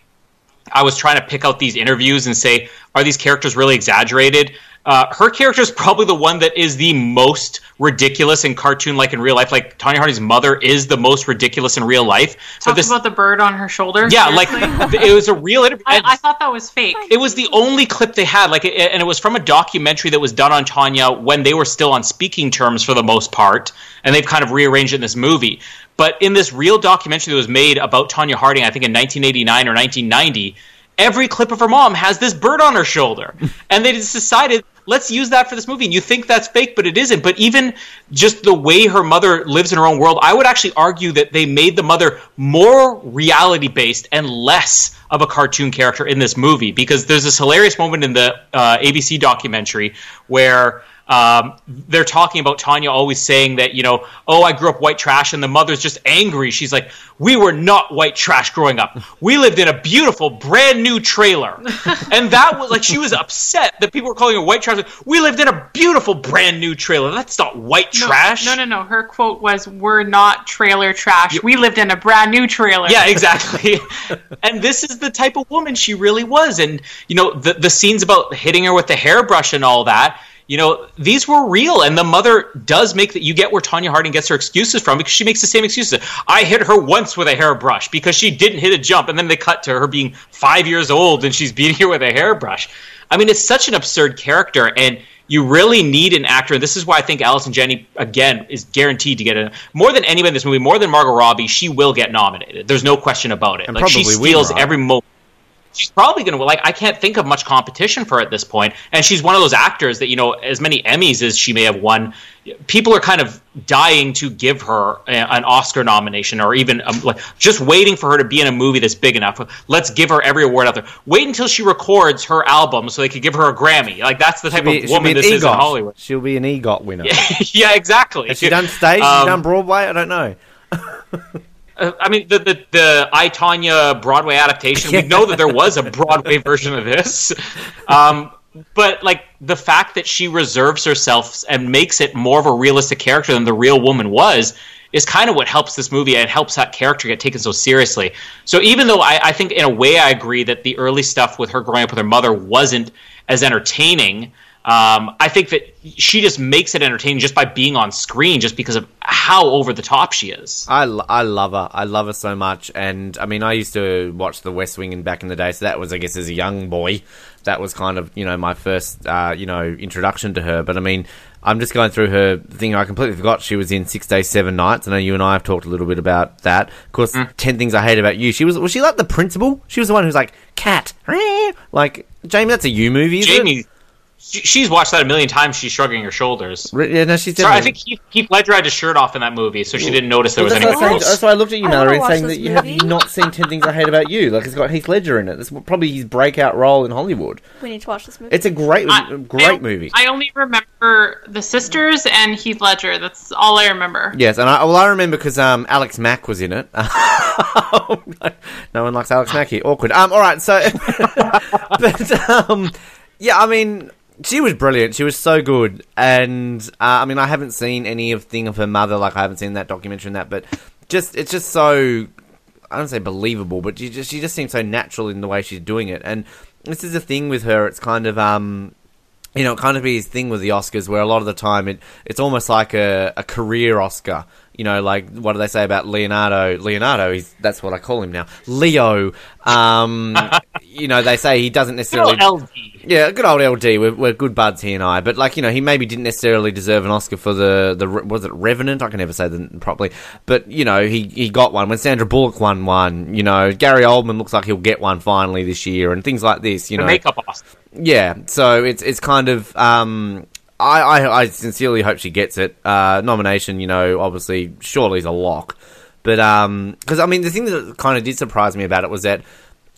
I was trying to pick out these interviews and say, are these characters really exaggerated? Uh, her character is probably the one that is the most ridiculous in cartoon, like in real life. Like Tonya Harding's mother is the most ridiculous in real life. Talk about the bird on her shoulder. yeah, like it was a real interview. I, I thought that was fake. it was the only clip they had, like, it, and it was from a documentary that was done on Tonya when they were still on speaking terms for the most part, and they've kind of rearranged it in this movie. But in this real documentary that was made about Tonya Harding, I think in 1989 or 1990, every clip of her mom has this bird on her shoulder, and they just decided. Let's use that for this movie. And you think that's fake, but it isn't. But even just the way her mother lives in her own world, I would actually argue that they made the mother more reality based and less of a cartoon character in this movie because there's this hilarious moment in the uh, ABC documentary where um, they're talking about Tonya always saying that, you know, oh, I grew up white trash, and the mother's just angry. She's like, we were not white trash growing up. We lived in a beautiful, brand new trailer. and that was like, she was upset that people were calling her white trash. We lived in a beautiful, brand new trailer. That's not white No, trash. No, no, no. Her quote was, "We're not trailer trash. We lived in a brand new trailer." Yeah, exactly. and this is the type of woman she really was. And you know, the the scenes about hitting her with the hairbrush and all that. You know, these were real, and the mother does make that. You get where Tonya Harding gets her excuses from because she makes the same excuses. I hit her once with a hairbrush because she didn't hit a jump, and then they cut to her being five years old and she's beating her with a hairbrush. I mean, it's such an absurd character, and you really need an actor. And this is why I think Allison Janney, again is guaranteed to get a more than anybody in this movie, more than Margot Robbie. She will get nominated. There's no question about it. And like she steals every moment. She's probably going to like. I can't think of much competition for her at this point, and she's one of those actors that you know, as many Emmys as she may have won, people are kind of dying to give her a, an Oscar nomination, or even um, like just waiting for her to be in a movie that's big enough. Let's give her every award out there. Wait until she records her album so they could give her a Grammy. Like that's the type be, of woman this is in Hollywood. She'll be an EGOT winner. yeah, exactly. Has she done stage? Um, she done Broadway? I don't know. Uh, I mean, the the, the I Tonya Broadway adaptation. We know that there was a Broadway version of this, um, but like the fact that she reserves herself and makes it more of a realistic character than the real woman was is kind of what helps this movie and helps that character get taken so seriously. So even though I, I think in a way I agree that the early stuff with her growing up with her mother wasn't as entertaining. Um, I think that she just makes it entertaining just by being on screen, just because of how over the top she is. I, lo- I love her. I love her so much. And I mean, I used to watch The West Wing in back in the day, so that was, I guess, as a young boy, that was kind of you know my first uh, you know introduction to her. But I mean, I'm just going through her thing. I completely forgot she was in Six Days, Seven Nights. I know you and I have talked a little bit about that. Of course, Ten Things I Hate About You. She was was she like the principal? She was the one who's like cat, like Jamie. That's a you movie. Jamie, It? She, she's watched that a million times. She's shrugging her shoulders. Yeah, no, she's Sorry, I think Keith, Heath Ledger had his shirt off in that movie, so she didn't notice there Well, was that's, any. I'm saying. else. that's why I looked at you, I wanna Mallory, watch saying that you have not seen Ten Things I Hate About You. Like it's got Heath Ledger in it. It's probably his breakout role in Hollywood. We need to watch this movie. It's a great, I- great I- movie. I only remember the sisters and Heath Ledger. That's all I remember. Yes, and I, well, I remember because um, Alex Mack was in it. no one likes Alex Mack here. Awkward. Um, all right, so, but um, yeah, I mean, she was brilliant. She was so good, and uh, I mean, I haven't seen any of thing of her mother. Like, I haven't seen that documentary and that, but just it's just so I don't say believable, but she just she just seems so natural in the way she's doing it. And this is the thing with her. It's kind of um, you know, it kind of his thing with the Oscars, where a lot of the time it it's almost like a, a career Oscar. You know, like what do they say about Leonardo? Leonardo, he's that's what I call him now. Leo. Um, you know, they say he doesn't necessarily. LD. Yeah, good old LD. We're, we're good buds, he and I. But like you know, he maybe didn't necessarily deserve an Oscar for the the was it Revenant? I can never say that properly. But you know, he he got one when Sandra Bullock won one. You know, Gary Oldman looks like he'll get one finally this year, and things like this. You The know, makeup Oscar. yeah. So it's it's kind of um. I, I, I sincerely hope she gets it. Uh, nomination, you know, obviously, surely is a lock. But um, because I mean, the thing that kind of did surprise me about it was that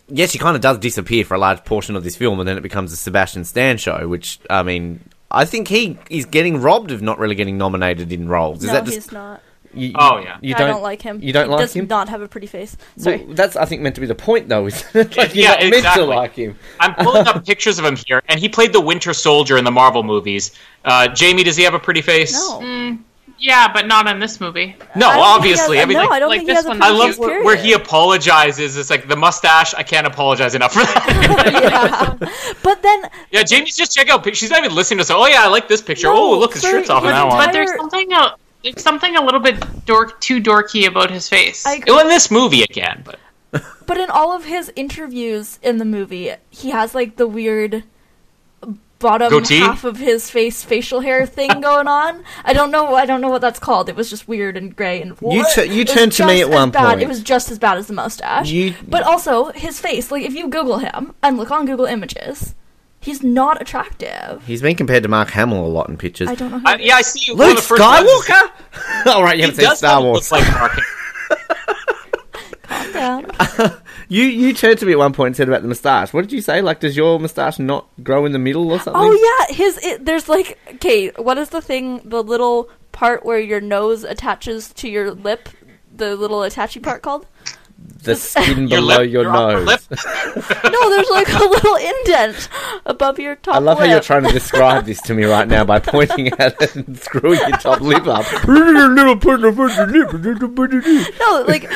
yes, she kind of does disappear for a large portion of this film, and then it becomes a Sebastian Stan show. Which I mean, I think he is getting robbed of not really getting nominated in roles. Is no, that just he's not. You, Oh, yeah. You I don't, don't like him. You don't like him. he like does him. not have a pretty face. Sorry. Well, that's I think meant to be the point, though. Is like you're Yeah, not meant to like him. I'm pulling up pictures of him here, and he played the Winter Soldier in the Marvel movies. Uh, Jamie, does he have a pretty face? no. Yeah, but not in this movie. No, I don't think he obviously. has- I mean, no, like, I don't like think he has a one, I love where, where he apologizes. It's like the mustache. I can't apologize enough for that. yeah. But then yeah, Jamie's just check out. She's not even listening to us. Oh yeah, I like this picture. No, oh, look, his shirt's off in that one. But there's something a, there's something a little bit dork too dorky about his face. I- Well, in this movie again, but But in all of his interviews in the movie, he has like the weird bottom Goatee? half of his face facial hair thing going on. I don't know. I don't know what that's called. It was just weird and gray and. You tu- you turned to me at one as bad. point. It was just as bad as the mustache. You- But also his face. Like if you Google him and look on Google Images, he's not attractive. He's been compared to Mark Hamill a lot in pictures. I don't know. Who I, yeah, I see. one of Luke first Skywalker. All right, you He haven't seen Star kind of Wars. look like Mark. Calm down. You you turned to me at one point and said about the moustache. What did you say? Like, does your moustache not grow in the middle or something? Oh yeah, his it, there's like okay, what is the thing? The little part where your nose attaches to your lip, the little attachy part called? The skin Your below lip, your, upper nose. No, there's like a little indent above your top I love how you're trying to describe this to me right now by pointing at it and screwing your top lip up. Little put of your lip. No, like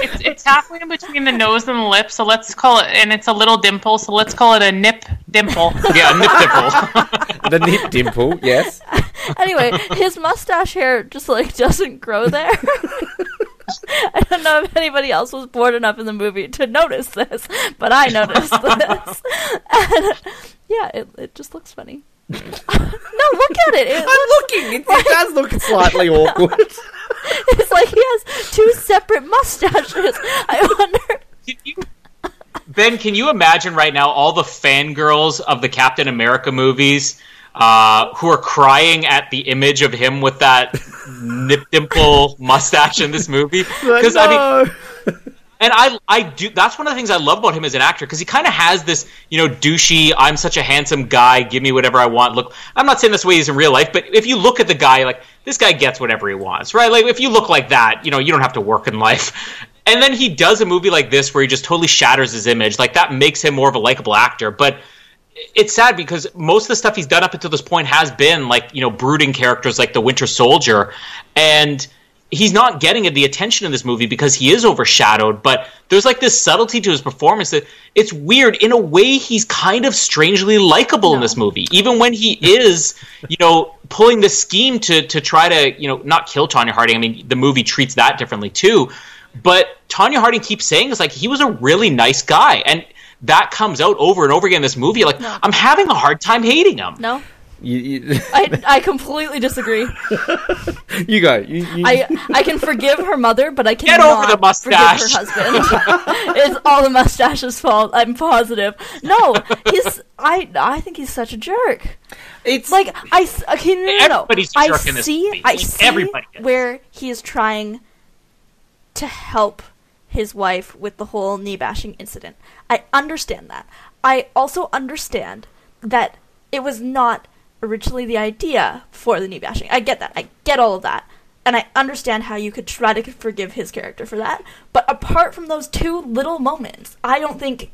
it's, it's halfway in between the nose and the lip, so let's call it, and it's a little dimple, so let's call it a nip dimple. Yeah, a nip dimple. the nip dimple, yes. anyway, his mustache hair just like doesn't grow there. I don't know if anybody else was bored enough in the movie to notice this, but I noticed this. And, yeah, it it just looks funny. no, look at it. It I'm looks, looking. It, it does look slightly awkward. it's like he has two separate mustaches. I wonder. Can you- ben, can you imagine right now all the fangirls of the Captain America movies uh, who are crying at the image of him with that nip dimple mustache in this movie? Because I mean, and I I do that's one of the things I love about him as an actor because he kind of has this you know douchey I'm such a handsome guy give me whatever I want look. I'm not saying this way he's in real life but if you look at the guy like this guy gets whatever he wants right? Like if you look like that you know you don't have to work in life. And then he does a movie like this where he just totally shatters his image. Like that makes him more of a likable actor. But it's sad because most of the stuff he's done up until this point has been like you know brooding characters like the Winter Soldier, and he's not getting the attention in this movie because he is overshadowed. But there's like this subtlety to his performance that it's weird. In a way, he's kind of strangely likable in this movie, even when he is you know pulling the scheme to to try to you know not kill Tonya Harding. I mean, the movie treats that differently too. But Tonya Harding keeps saying it's like he was a really nice guy, and that comes out over and over again in this movie. Like I'm having a hard time hating him. No, You, you, I I completely disagree. you go. You, you, I I can forgive her mother, but I can't Get over the mustache. forgive her husband. it's all the mustache's fault. I'm positive. No, he's I I think he's such a jerk. it's Like I s- okay, no, no, no, no. Everybody's a I jerk in this see movie. I Like, see everybody is. where he is trying to help his wife with the whole knee bashing incident. I understand that. I also understand that it was not originally the idea for the knee bashing. I get that. I get all of that. And I understand how you could try to forgive his character for that. But apart from those two little moments, I don't think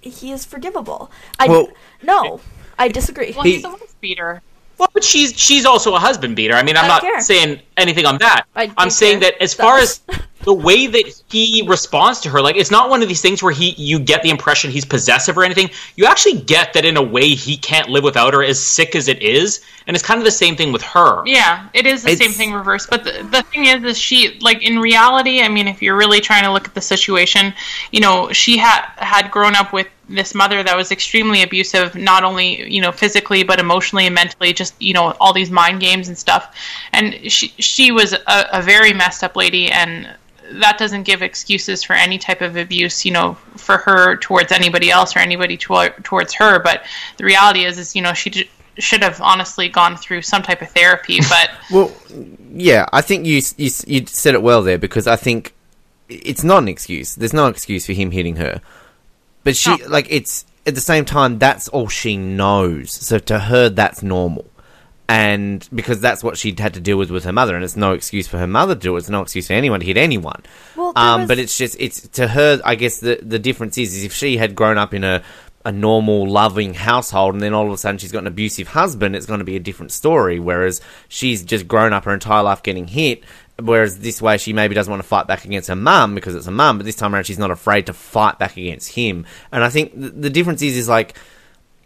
he is forgivable. I Well- no, I disagree. Well, He- he's a wife beater. Well, but she's she's also a husband beater. I mean, I'm I not care. saying anything on that. I I'm saying care. that as far as the way that he responds to her, like it's not one of these things where he you get the impression he's possessive or anything. You actually get that in a way he can't live without her, as sick as it is, and it's kind of the same thing with her. Yeah, it is the It's- same thing reversed. But the, the thing is, is she like in reality? I mean, if you're really trying to look at the situation, you know, she had had grown up with this mother that was extremely abusive, not only you know physically but emotionally and mentally. Just you know, all these mind games and stuff. And she she was a, a very messed up lady, and that doesn't give excuses for any type of abuse, you know, for her towards anybody else or anybody to, towards her. But the reality is, is you know, she j- should have honestly gone through some type of therapy. But Well, yeah, I think you, you you said it well there because I think it's not an excuse. There's no excuse for him hitting her, but she No. like it's at the same time that's all she knows. So to her, that's normal, and because that's what she'd had to deal with with her mother, and it's no excuse for her mother to do it. It's no excuse for anyone to hit anyone. Well, um, was- but it's just it's to her. I guess the the difference is, is if she had grown up in a a normal, loving household, and then all of a sudden she's got an abusive husband, it's going to be a different story. Whereas she's just grown up her entire life getting hit. Whereas this way, she maybe doesn't want to fight back against her mum because it's a mum, but this time around, she's not afraid to fight back against him. And I think th- the difference is, is like,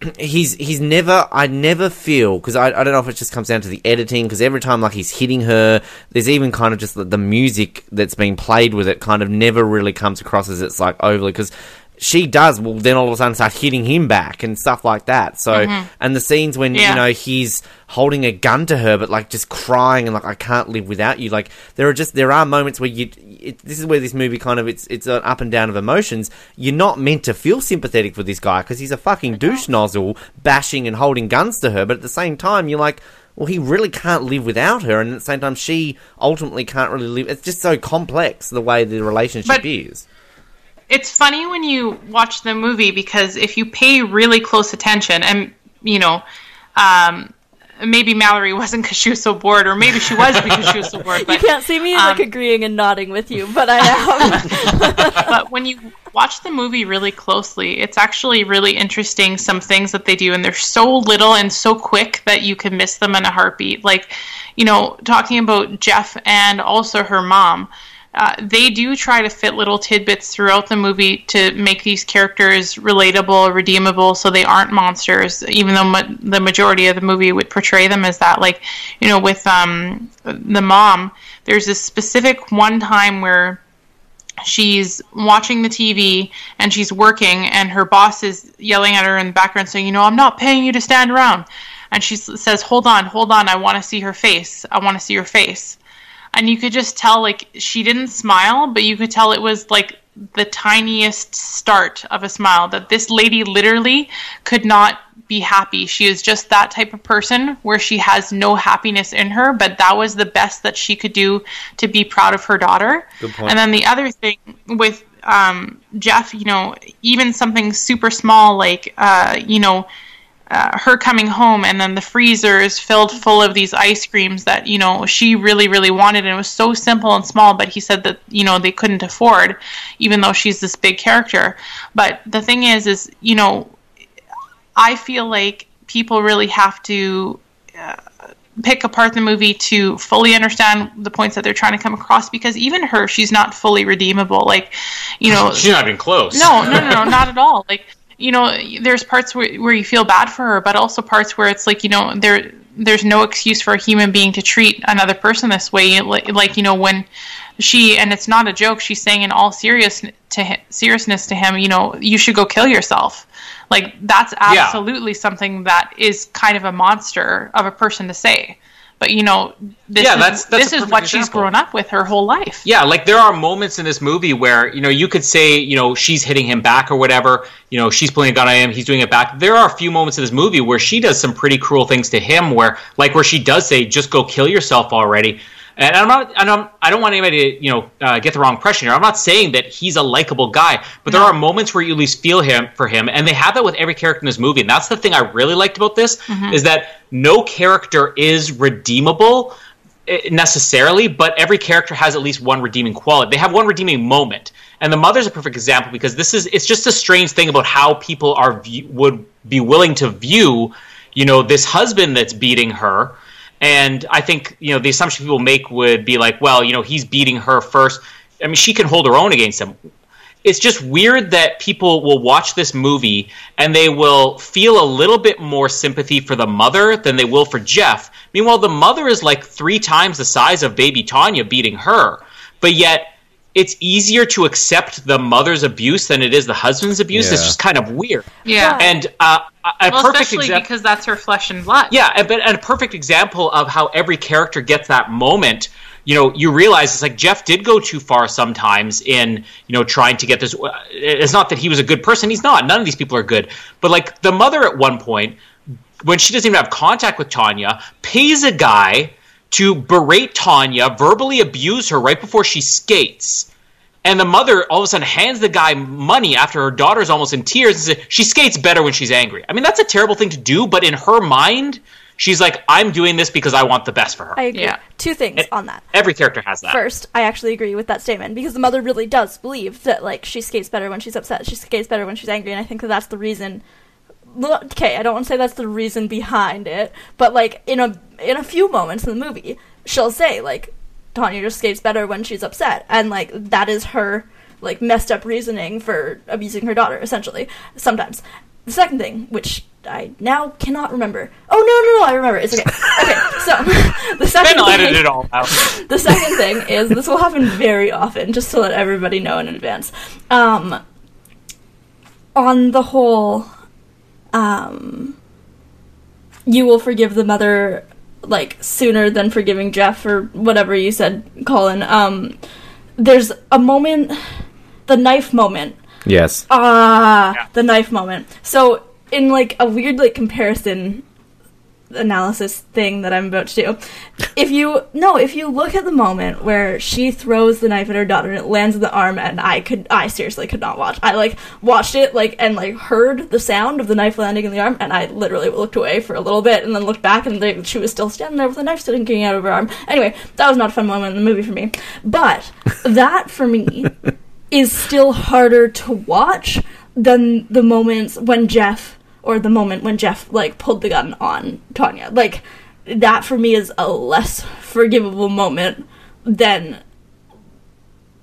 he's he's never I never feel because I, I don't know if it just comes down to the editing because every time like he's hitting her there's even kind of just the, the music that's being played with it kind of never really comes across as it's like overly because she does will then all of a sudden start hitting him back and stuff like that. So mm-hmm. and the scenes when Yeah. you know he's holding a gun to her but like just crying and like I can't live without you. Like there are just there are moments where you it, this is where this movie kind of it's it's an up and down of emotions. You're not meant to feel sympathetic for this guy because he's a fucking douche nozzle bashing and holding guns to her but at the same time you're like well he really can't live without her and at the same time she ultimately can't really live it's just so complex the way the relationship But- is it's funny when you watch the movie because if you pay really close attention and you know um, maybe mallory wasn't because she was so bored or maybe she was because she was so bored You can't see me like um, agreeing and nodding with you, but I am. but when you watch the movie really closely it's actually really interesting some things that they do and they're so little and so quick that you can miss them in a heartbeat like you know talking about jeff and also her mom uh, they do try to fit little tidbits throughout the movie to make these characters relatable, redeemable, so they aren't monsters. Even though ma- the majority of the movie would portray them as that. Like, you know, with um, the mom, there's this specific one time where she's watching the TV and she's working, and her boss is yelling at her in the background saying, "You know, I'm not paying you to stand around." And she says, "Hold on, hold on, I want to see her face. I want to see her face." And you could just tell, like, she didn't smile, but you could tell it was like the tiniest start of a smile. That this lady literally could not be happy. She is just that type of person where she has no happiness in her, but that was the best that she could do to be proud of her daughter. Good point. And then the other thing with um, Jeff, you know, even something super small like, uh, you know, uh, her coming home and then the freezer is filled full of these ice creams that you know she really really wanted and it was so simple and small but he said that you know they couldn't afford even though she's this big character but the thing is is you know i feel like people really have to uh, pick apart the movie to fully understand the points that they're trying to come across because even her she's not fully redeemable like you know She's not even close. no, no, no, no, not at all. Like, you know, there's parts where, where you feel bad for her, but also parts where it's like, you know, there there's no excuse for a human being to treat another person this way. Like, like you know, when she and it's not a joke, she's saying in all serious to hi- seriousness to him, you know, you should go kill yourself. Like that's Yeah. absolutely something that is kind of a monster of a person to say. But you know, this Yeah, is, that's- that's this is what she's grown up with her whole life. Yeah, like there are moments in this movie where you know you could say you know she's hitting him back or whatever. You know she's pulling a gun on him, he's doing it back. There are a few moments in this movie where she does some pretty cruel things to him, where like where she does say, "Just go kill yourself already." And I'm not, and I'm, I don't want anybody to, you know, uh, get the wrong impression here. I'm not saying that he's a likable guy, but there are moments where you at least feel him for him, and they have that with every character in this movie. And that's the thing I really liked about this is that no character is redeemable eh, necessarily, but every character has at least one redeeming quality. They have one redeeming moment, and the mother's a perfect example because this is it's just a strange thing about how people are view, would be willing to view, you know, this husband that's beating her. And I think you know the assumption people make would be like, well, you know, he's beating her first. I mean, she can hold her own against him it's just weird that people will watch this movie and they will feel a little bit more sympathy for the mother than they will for Jeff. Meanwhile, the mother is like three times the size of baby Tonya beating her. But yet, it's easier to accept the mother's abuse than it is the husband's abuse. It's just kind of weird. Yeah. And uh, a well, perfect especially example. because that's her flesh and blood. Yeah, but and a perfect example of how every character gets that moment. You know, you realize it's like Jeff did go too far sometimes in you know trying to get this. Uh, it's not that he was a good person; he's not. None of these people are good. But like the mother at one point, when she doesn't even have contact with Tonya, pays a guy to berate Tonya, verbally abuse her right before she skates. And the mother all of a sudden hands the guy money after her daughter's almost in tears and says she skates better when she's angry. I mean, that's a terrible thing to do, but in her mind, She's like, I'm doing this because I want the best for her. I agree. Yeah. Two things It- on that. Every character has that. First, I actually agree with that statement because the mother really does believe that like she skates better when she's upset, she skates better when she's angry, and I think that that's the reason. Okay, I don't want to say that's the reason behind it, but like in a in a few moments in the movie, she'll say like Tonya just skates better when she's upset, and like that is her like messed up reasoning for abusing her daughter essentially sometimes. The second thing, which I now cannot remember. Oh no no no! I remember. It's okay. Okay, so the second Then thing, edit it all out. the second thing is this will happen very often, just to let everybody know in advance. Um, on the whole, um, you will forgive the mother like sooner than forgiving Jeff or whatever you said, Colin. Um, there's a moment, the knife moment Yes. Ah, Yeah. the knife moment. So, in like a weird like comparison analysis thing that I'm about to do, if you no, if you look at the moment where she throws the knife at her daughter and it lands in the arm, and I could, I seriously could not watch. I like watched it like and like heard the sound of the knife landing in the arm, and I literally looked away for a little bit and then looked back, and they, she was still standing there with the knife sticking out of her arm. Anyway, that was not a fun moment in the movie for me, but that for me is still harder to watch than the moments when Jeff or the moment when Jeff like pulled the gun on Tonya. Like that for me is a less forgivable moment than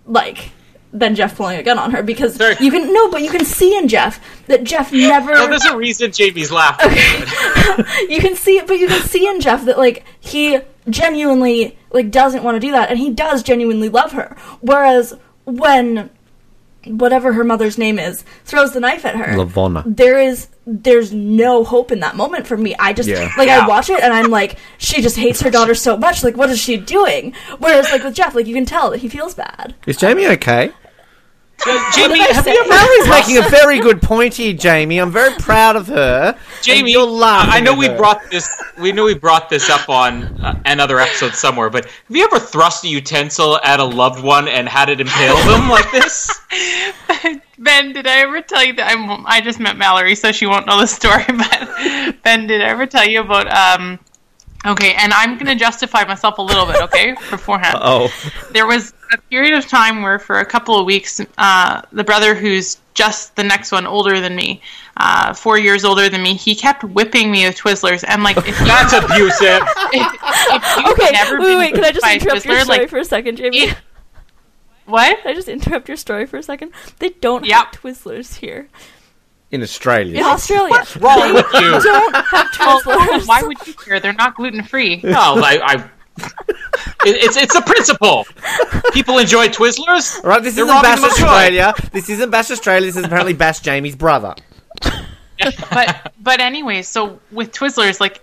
like than Jeff pulling a gun on her because Sorry. you can no, but you can see in Jeff that Jeff never No, there's a reason Jamie's laughing. you can see it, but you can see in Jeff that like he genuinely like doesn't want to do that, and he does genuinely love her. Whereas when whatever her mother's name is throws the knife at her, LaVona. there is there's no hope in that moment for me. I just Yeah. like Yeah. I watch it and I'm like, she just hates her daughter so much. Like, what is she doing? Whereas like with Jeff, like you can tell that he feels bad. Is Jamie okay? Jamie, have you ever Mallory's making a very good point here, Jamie. I'm very proud of her. Jamie, you're laughing I know we her. brought this. We know we brought this up on uh, another episode somewhere. But have you ever thrust a utensil at a loved one and had it impale them like this? Ben, did I ever tell you that I'm, I just met Mallory, so she won't know the story. But Ben, did I ever tell you about? Um, okay, and I'm gonna justify myself a little bit, okay, beforehand. Oh, There was a period of time where, for a couple of weeks, uh, the brother who's just the next one older than me, uh, four years older than me, he kept whipping me with Twizzlers, and like, if you, That's abusive. if, if Okay, never wait, wait. Can I just whipped by a interrupt your story like, for a second, Jamie? it- what? Can I just interrupt your story for a second? They don't Yep. have Twizzlers here. in Australia. In Australia, What's wrong with you? don't have Well, Twizzlers. why would you care? They're not gluten free. No, I. I it, it's it's a principle. People enjoy Twizzlers. Right, this They're isn't Bash them of joy. Australia. This isn't Bash Australia. This is apparently Bash Jamie's brother. but but anyway, so with Twizzlers, like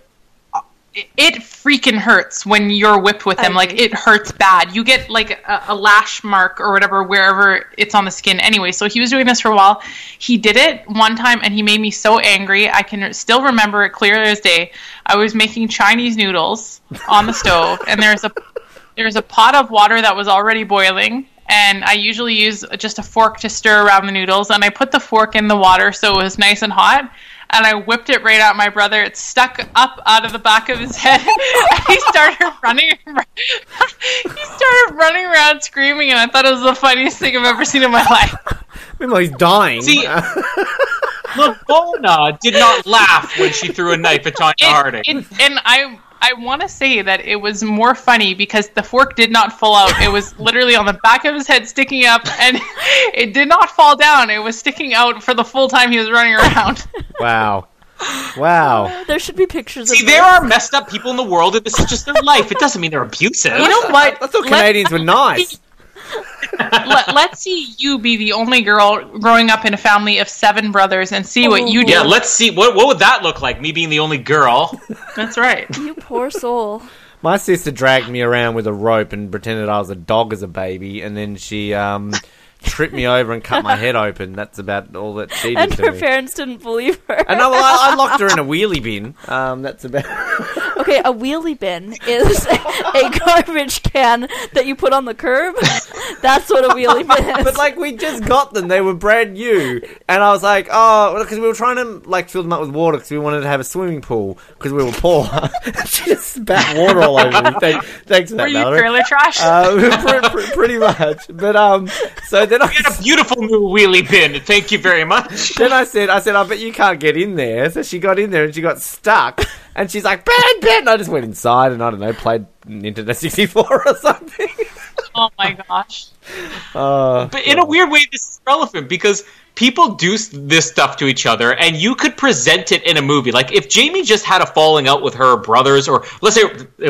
it- freaking hurts when you're whipped with them. Like it hurts bad. You get like a, a lash mark or whatever wherever it's on the skin. Anyway, so he was doing this for a while. He did it one time and he made me so angry. I can still remember it clear as day. I was making Chinese noodles on the stove, and there's a there's a pot of water that was already boiling and I usually use just a fork to stir around the noodles and I put the fork in the water so it was nice and hot and I whipped it right at my brother. It stuck up out of the back of his head. and he started running. he started running around screaming, and I thought it was the funniest thing I've ever seen in my life. Meanwhile, he's dying. See, LaVona did not laugh when she threw a knife at Tonya Harding. it- and I I want to say that it was more funny because the fork did not fall out. It was literally on the back of his head sticking up, and it did not fall down. It was sticking out for the full time he was running around. wow. Wow. Oh, there should be pictures See, of there are messed up people in the world, and this is just their life. It doesn't mean they're abusive. You know what? I thought Let- Canadians were nice. Let, let's see you be the only girl growing up in a family of seven brothers and see what you do. yeah, let's see. What what would that look like? Me being the only girl. That's right. You poor soul. My sister dragged me around with a rope and pretended I was a dog as a baby, and then she um, tripped me over and cut my head open. That's about all that she did And to her me. parents didn't believe her. And I, I, I locked her in a wheelie bin. Um, that's about. Okay, a wheelie bin is a garbage can that you put on the curb. That's what a wheelie bin is. But like we just got them, they were brand new, and I was like, oh, because we were trying to like fill them up with water because we wanted to have a swimming pool because we were poor. she just spat water all over me. Thank, thanks for that, Were you Mallory. trailer trash? Uh, pre- pre- pretty much, but um, so then I We got a beautiful new wheelie bin. Thank you very much. then I said, I said, I bet you can't get in there. So she got in there and she got stuck, and she's like, Ben, Ben. And I just went inside and I don't know, played Nintendo 64 or something. oh my gosh. Uh, But in a weird way, this is relevant because people do this stuff to each other, and you could present it in a movie. Like if Jamie just had a falling out with her brothers, or let's say,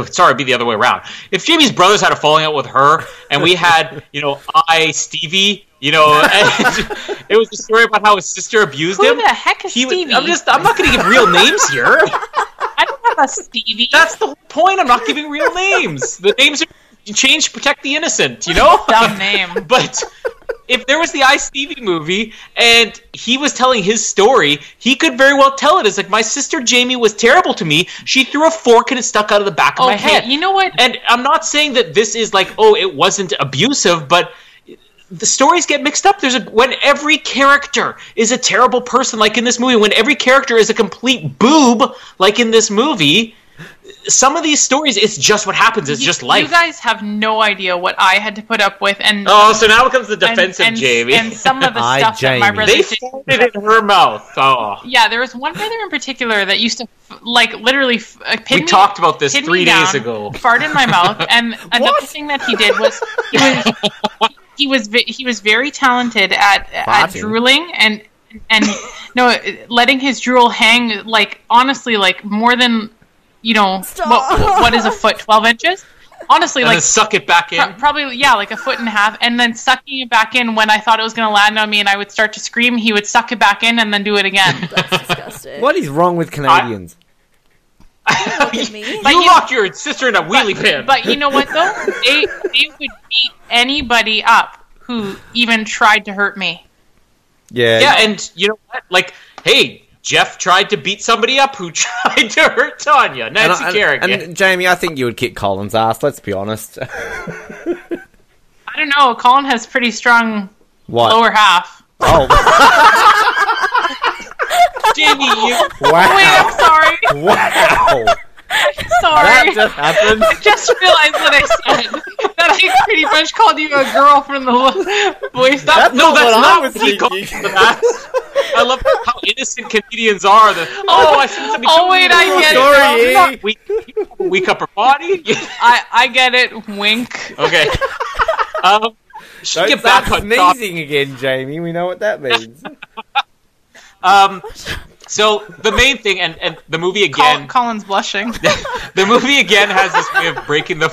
sorry, it'd be the other way around. If Jamie's brothers had a falling out with her, and we had, you know, I Stevie, you know, and it was a story about how his sister abused Who him. the heck is He Stevie? I'm just, I'm not going to give real names here. I don't have a Stevie. That's the whole point. I'm not giving real names. The names are changed to protect the innocent. You know, dumb name. but if there was the I Stevie movie and he was telling his story, he could very well tell it as like my sister Jamie was terrible to me. She threw a fork and it stuck out of the back of my head. you know what? And I'm not saying that this is like, oh, it wasn't abusive, but the stories get mixed up. There's a when every character is a terrible person, like in this movie, when every character is a complete boob, like in this movie. Some of these stories, it's just what happens. It's You- just life. You guys have no idea what I had to put up with, and oh, so now comes the and, defensive and, Jamie. and some of the I, stuff that my Jamie. brother they did. farted in her mouth. Oh, Yeah, there was one brother in particular that used to like literally f- uh, pin we me- talked about this pin me three days down, ago. Fart in my mouth, and another thing that he did was he was he was he was very talented at at drooling and and no letting his drool hang like honestly like more than you know what what is a foot twelve inches honestly And like suck it back in. Pro- probably yeah like a foot and a half and then sucking it back in when i thought it was going to land on me and i would start to scream he would suck it back in and then do it again That's disgusting. what is wrong with Canadians? Look at me. you you- locked your sister in a wheelie bin. but you know what though they they would beat anybody up who even tried to hurt me yeah, yeah, and you know what? Like, hey, Jeff tried to beat somebody up who tried to hurt Tonya, And, Nancy I- and- Kerrigan. and Jamie, I think you would kick Colin's ass. Let's be honest. i don't know colin has pretty strong what? lower half Oh, Jamie, you wow! wait i'm sorry wow! sorry That just happened. I just realized what I said. That I pretty much called you a girl from the voice. That's no, not that's what I not was what he called that. I love how innocent comedians are. That oh, I see somebody. Oh, wait, I get it Sorry, now. eh? Weak, weak upper body. I I get it. Wink. okay. Um, Don't get back on sneezing again, Jamie. We know what that means. Um, so the main thing, and, and the movie Col- again, Colin's blushing. the movie again has this way of breaking the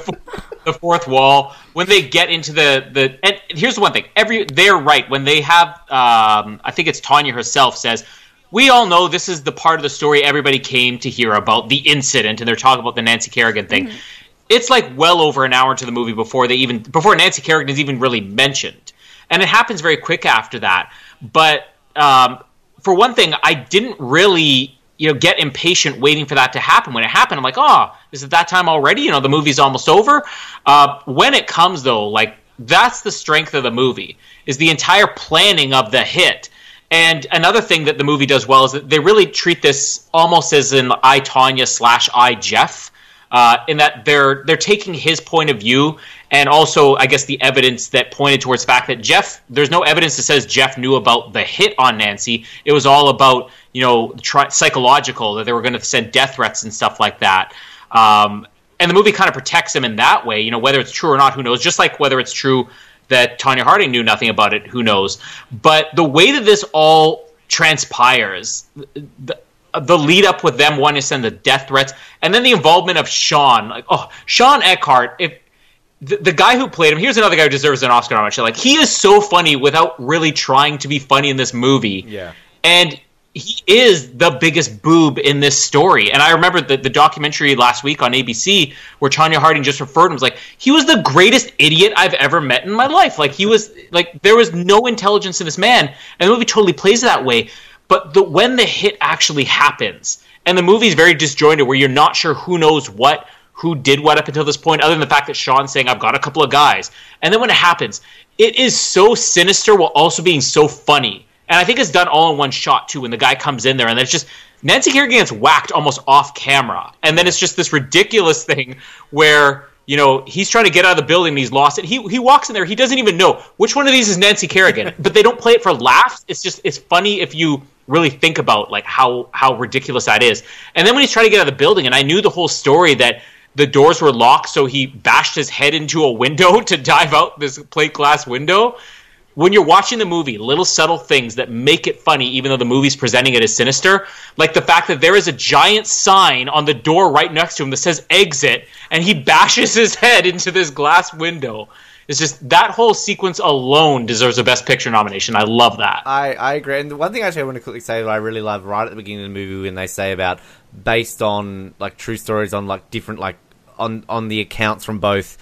the fourth wall when they get into the the. And here's the one thing: every they're right when they have. Um, I think it's Tonya herself says. We all know this is the part of the story everybody came to hear about the incident, and they're talking about the Nancy Kerrigan thing. It's like well over an hour into the movie before they even before Nancy Kerrigan is even really mentioned, and it happens very quick after that. But um, for one thing, I didn't really, you know, get impatient waiting for that to happen. When it happened, I'm like, oh, is it that time already? You know, the movie's almost over. Uh, when it comes, though, like that's the strength of the movie is the entire planning of the hit. And another thing that the movie does well is that they really treat this almost as an I Tonya slash I Jeff uh, in that they're they're taking his point of view and also I guess the evidence that pointed towards the fact that Jeff there's no evidence that says Jeff knew about the hit on Nancy. It was all about you know tri- psychological that they were going to send death threats and stuff like that. Um, and the movie kind of protects him in that way. You know whether it's true or not, who knows? Just like whether it's true that Tonya Harding knew nothing about it, who knows? But the way that this all transpires, the, the lead up with them wanting to send the death threats, and then the involvement of Sean. Like, oh, Shawn Eckardt, if the, the guy who played him, here's another guy who deserves an Oscar nomination. Like, he is so funny without really trying to be funny in this movie. Yeah. And he is the biggest boob in this story. And I remember the, the documentary last week on ABC where Tonya Harding just referred to him as like, he was the greatest idiot I've ever met in my life. Like, he was, like, there was no intelligence in this man. And the movie totally plays it that way. But the, when the hit actually happens, and the movie's very disjointed where you're not sure who knows what, who did what up until this point, other than the fact that Shawn's saying, I've got a couple of guys. And then when it happens, it is so sinister while also being so funny. And I think it's done all in one shot, too, when the guy comes in there and it's just Nancy Kerrigan gets whacked almost off camera. And then it's just this ridiculous thing where you know, he's trying to get out of the building and he's lost it. He he walks in there, he doesn't even know which one of these is Nancy Kerrigan. but they don't play it for laughs. It's just it's funny if you really think about like how how ridiculous that is. And then when he's trying to get out of the building, and I knew the whole story that the doors were locked, so he bashed his head into a window to dive out this plate glass window when you're watching the movie, little subtle things that make it funny, even though the movie's presenting it as sinister, like the fact that there is a giant sign on the door right next to him that says exit, and he bashes his head into this glass window. It's just that whole sequence alone deserves a Best Picture nomination. I love that. I, I agree. And the one thing actually I want to quickly say that I really love right at the beginning of the movie when they say about based on like true stories on like different like on on the accounts from both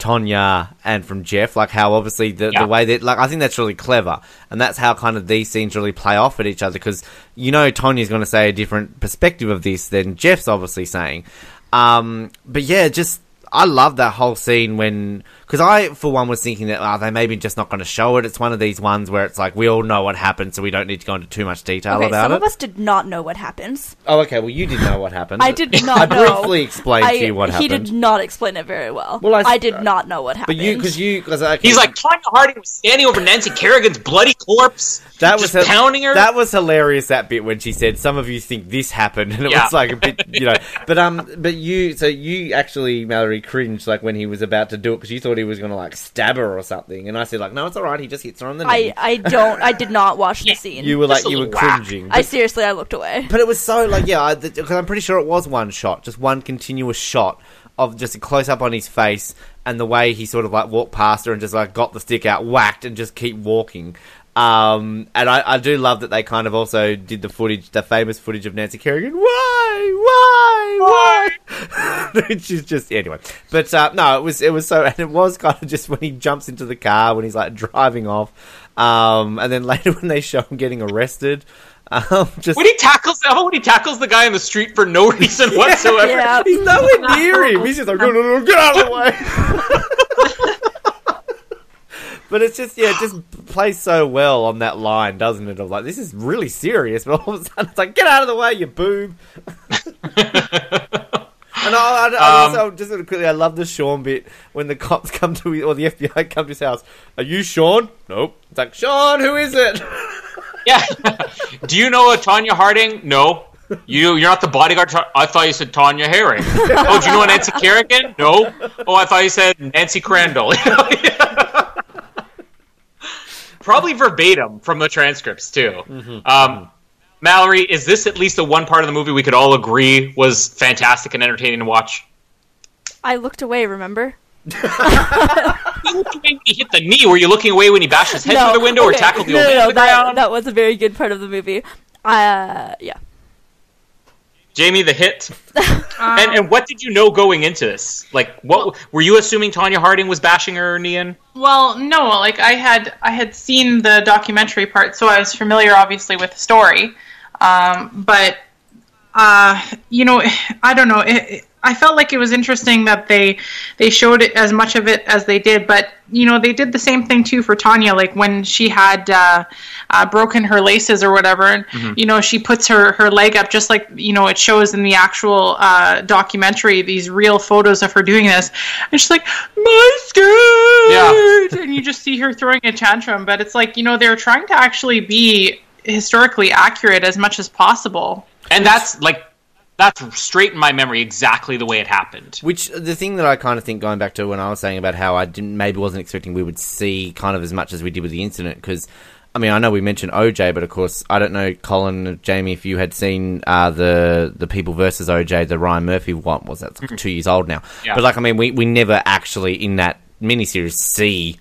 Tonya and from Jeff, like how obviously the, yeah. the way that, like, I think that's really clever. And that's how kind of these scenes really play off at each other because, you know, Tonya's going to say a different perspective of this than Jeff's obviously saying. Um, but yeah, just, I love that whole scene when because I, for one, was thinking that oh, they maybe just not going to show it. It's one of these ones where it's like we all know what happened, so we don't need to go into too much detail okay, about some it. Some of us did not know what happens. Oh, okay. Well, you did know what happened. I did not. I briefly explained I, to you what he happened. He did not explain it very well. Well, I, I did not know what happened. But you, because you, because okay. he's like Tonya Harding was standing over Nancy Kerrigan's bloody corpse. That was pounding her. That was hilarious. That bit when she said, "Some of you think this happened," and it yeah. was like a bit, you know. But um, but you, so you actually, Mallory, cringed like when he was about to do it because you thought he was going to like stab her or something, and I said like, no, it's all right. He just hits her on the knee. I, I don't. I did not watch the scene. You were like, you were cringing. I seriously, I looked away. But it was so like, yeah, because I'm pretty sure it was one shot, just one continuous shot of just a close up on his face and the way he sort of like walked past her and just like got the stick out, whacked, and just keep walking. Um, and I, I, do love that they kind of also did the footage, the famous footage of Nancy Kerrigan. Why? Why? Why? She's just anyway. But uh, no, it was it was so, and it was kind of just when he jumps into the car when he's like driving off, um, and then later when they show him getting arrested. Um, just when he tackles, oh, when he tackles the guy in the street for no reason whatsoever, yeah. he's nowhere near him. He's just like, no, no, no, get out of the way. But it's just yeah, it just plays so well on that line, doesn't it? Of like, this is really serious, but all of a sudden it's like, get out of the way, you boob. And I, I, I um, just quickly, I love the Shawn bit when the cops come to his, or the FBI come to his house. Are you Shawn? Nope. It's like Shawn. Who is it? yeah. Do you know a Tonya Harding? No. You you're not the bodyguard. I thought you said Tonya Herring. oh, do you know Nancy Kerrigan? No. Oh, I thought you said Nancy Crandall. Probably verbatim from the transcripts too. Mm-hmm. Um, Mallory, is this at least the one part of the movie we could all agree was fantastic and entertaining to watch? I looked away. Remember? you looked away when he hit the knee. Were you looking away when he bashed his head no, through the window okay. or tackled the no, old no, man no, that, that was a very good part of the movie. Uh, yeah. Jamie the hit. Um, and, and what did you know going into this? Like, what well, were you assuming Tonya Harding was bashing her knee in? Well, no. Like, I had I had seen the documentary part, so I was familiar, obviously, with the story. Um, but uh, you know, I don't know. It, I felt like it was interesting that they they showed it as much of it as they did, but you know they did the same thing too for Tonya. Like when she had uh, uh, broken her laces or whatever, and mm-hmm. you know she puts her her leg up just like you know it shows in the actual uh, documentary. These real photos of her doing this, and she's like my skirt, yeah. and you just see her throwing a tantrum. But it's like you know they're trying to actually be historically accurate as much as possible, and that's like that's straight in my memory exactly the way it happened. Which the thing that I kind of think going back to when I was saying about how I didn't maybe wasn't expecting we would see kind of as much as we did with the incident because. I mean, I know we mentioned OJ, but of course, I don't know, Colin, Jamie, if you had seen uh, the the People versus OJ, the Ryan Murphy one, was that mm-hmm. two years old now? Yeah. But like, I mean, we we never actually in that miniseries see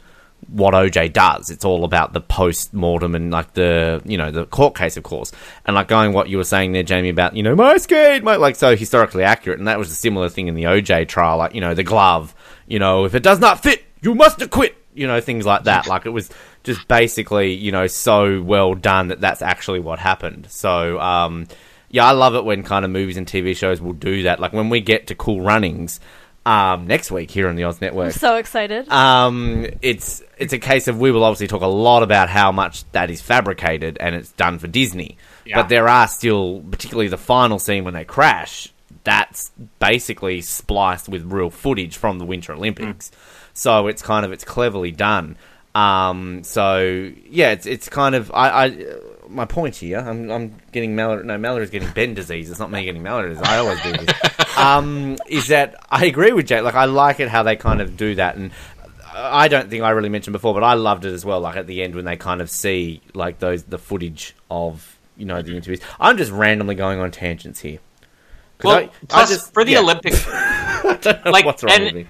what OJ does. It's all about the post mortem and like the you know the court case, of course, and like going what you were saying there, Jamie, about you know my skate, my like so historically accurate, and that was a similar thing in the OJ trial, like you know the glove, you know if it does not fit, you must acquit, you know things like that. like it was just basically you know so well done that that's actually what happened. So um, yeah, I love it when kind of movies and TV shows will do that. Like when we get to Cool Runnings um, next week here on the Oz Network. I'm So excited. Um, it's it's a case of we will obviously talk a lot about how much that is fabricated and it's done for Disney. Yeah. But there are still, particularly the final scene when they crash, that's basically spliced with real footage from the Winter Olympics. So it's kind of it's cleverly done. Um, so yeah, it's it's kind of I. I my point here, I'm, I'm getting Mallory. No, Mallory's getting Ben disease. It's not me getting Mallory disease. I always do this. Um, is that I agree with Jake. Like I like it how they kind of do that, and I don't think I really mentioned before, but I loved it as well. Like at the end when they kind of see like those the footage of you know the interviews. I'm just randomly going on tangents here. Well, I- I plus just- for the yeah. Olympics, I don't know like, what's wrong and- with me.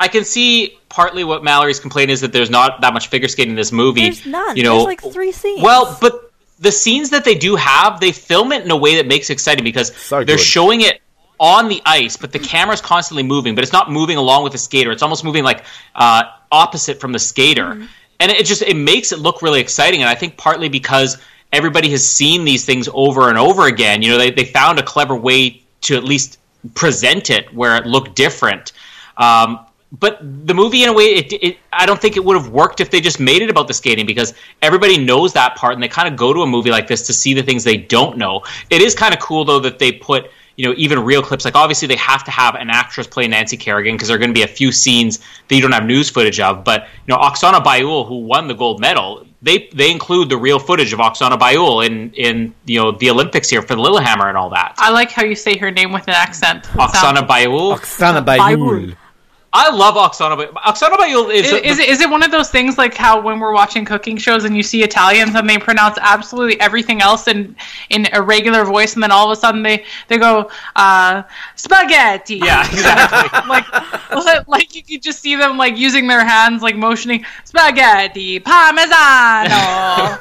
I can see partly what Mallory's complaint is that there's not that much figure skating in this movie. There's none. You know, There's like three scenes. Well, but the scenes that they do have, they film it in a way that makes it exciting because So they're good. showing it on the ice, but the camera's constantly moving, but it's not moving along with the skater. It's almost moving like uh, opposite from the skater, Mm-hmm. and it just it makes it look really exciting. And I think partly because everybody has seen these things over and over again, you know, they they found a clever way to at least present it where it looked different. Um, but the movie, in a way, it, it I don't think it would have worked if they just made it about the skating because everybody knows that part, and they kind of go to a movie like this to see the things they don't know. It is kind of cool though that they put you know even real clips. Like obviously they have to have an actress play Nancy Kerrigan because there are going to be a few scenes that you don't have news footage of. But you know Oksana Bayul, who won the gold medal, they they include the real footage of Oksana Bayul in in you know the Olympics here for the Lillehammer and all that. I like how you say her name with an accent. Oksana Bayul. Oksana Bayul. I love Oksana Bayul. Oksana Bayul is, Is, is, it, is it one of those things like how when we're watching cooking shows and you see Italians and they pronounce absolutely everything else in in a regular voice and then all of a sudden they they go uh, spaghetti yeah exactly. like like you could just see them like using their hands like motioning spaghetti parmesano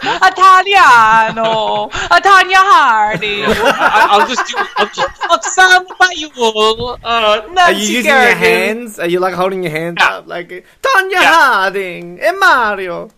italiano Tonya Hardy I, I'll just do. I'll just, Oksana Bayul. Uh, Are Nancy you using your hands? Are you like holding your hands Yeah. up like Tonya Yeah. Harding and Mario?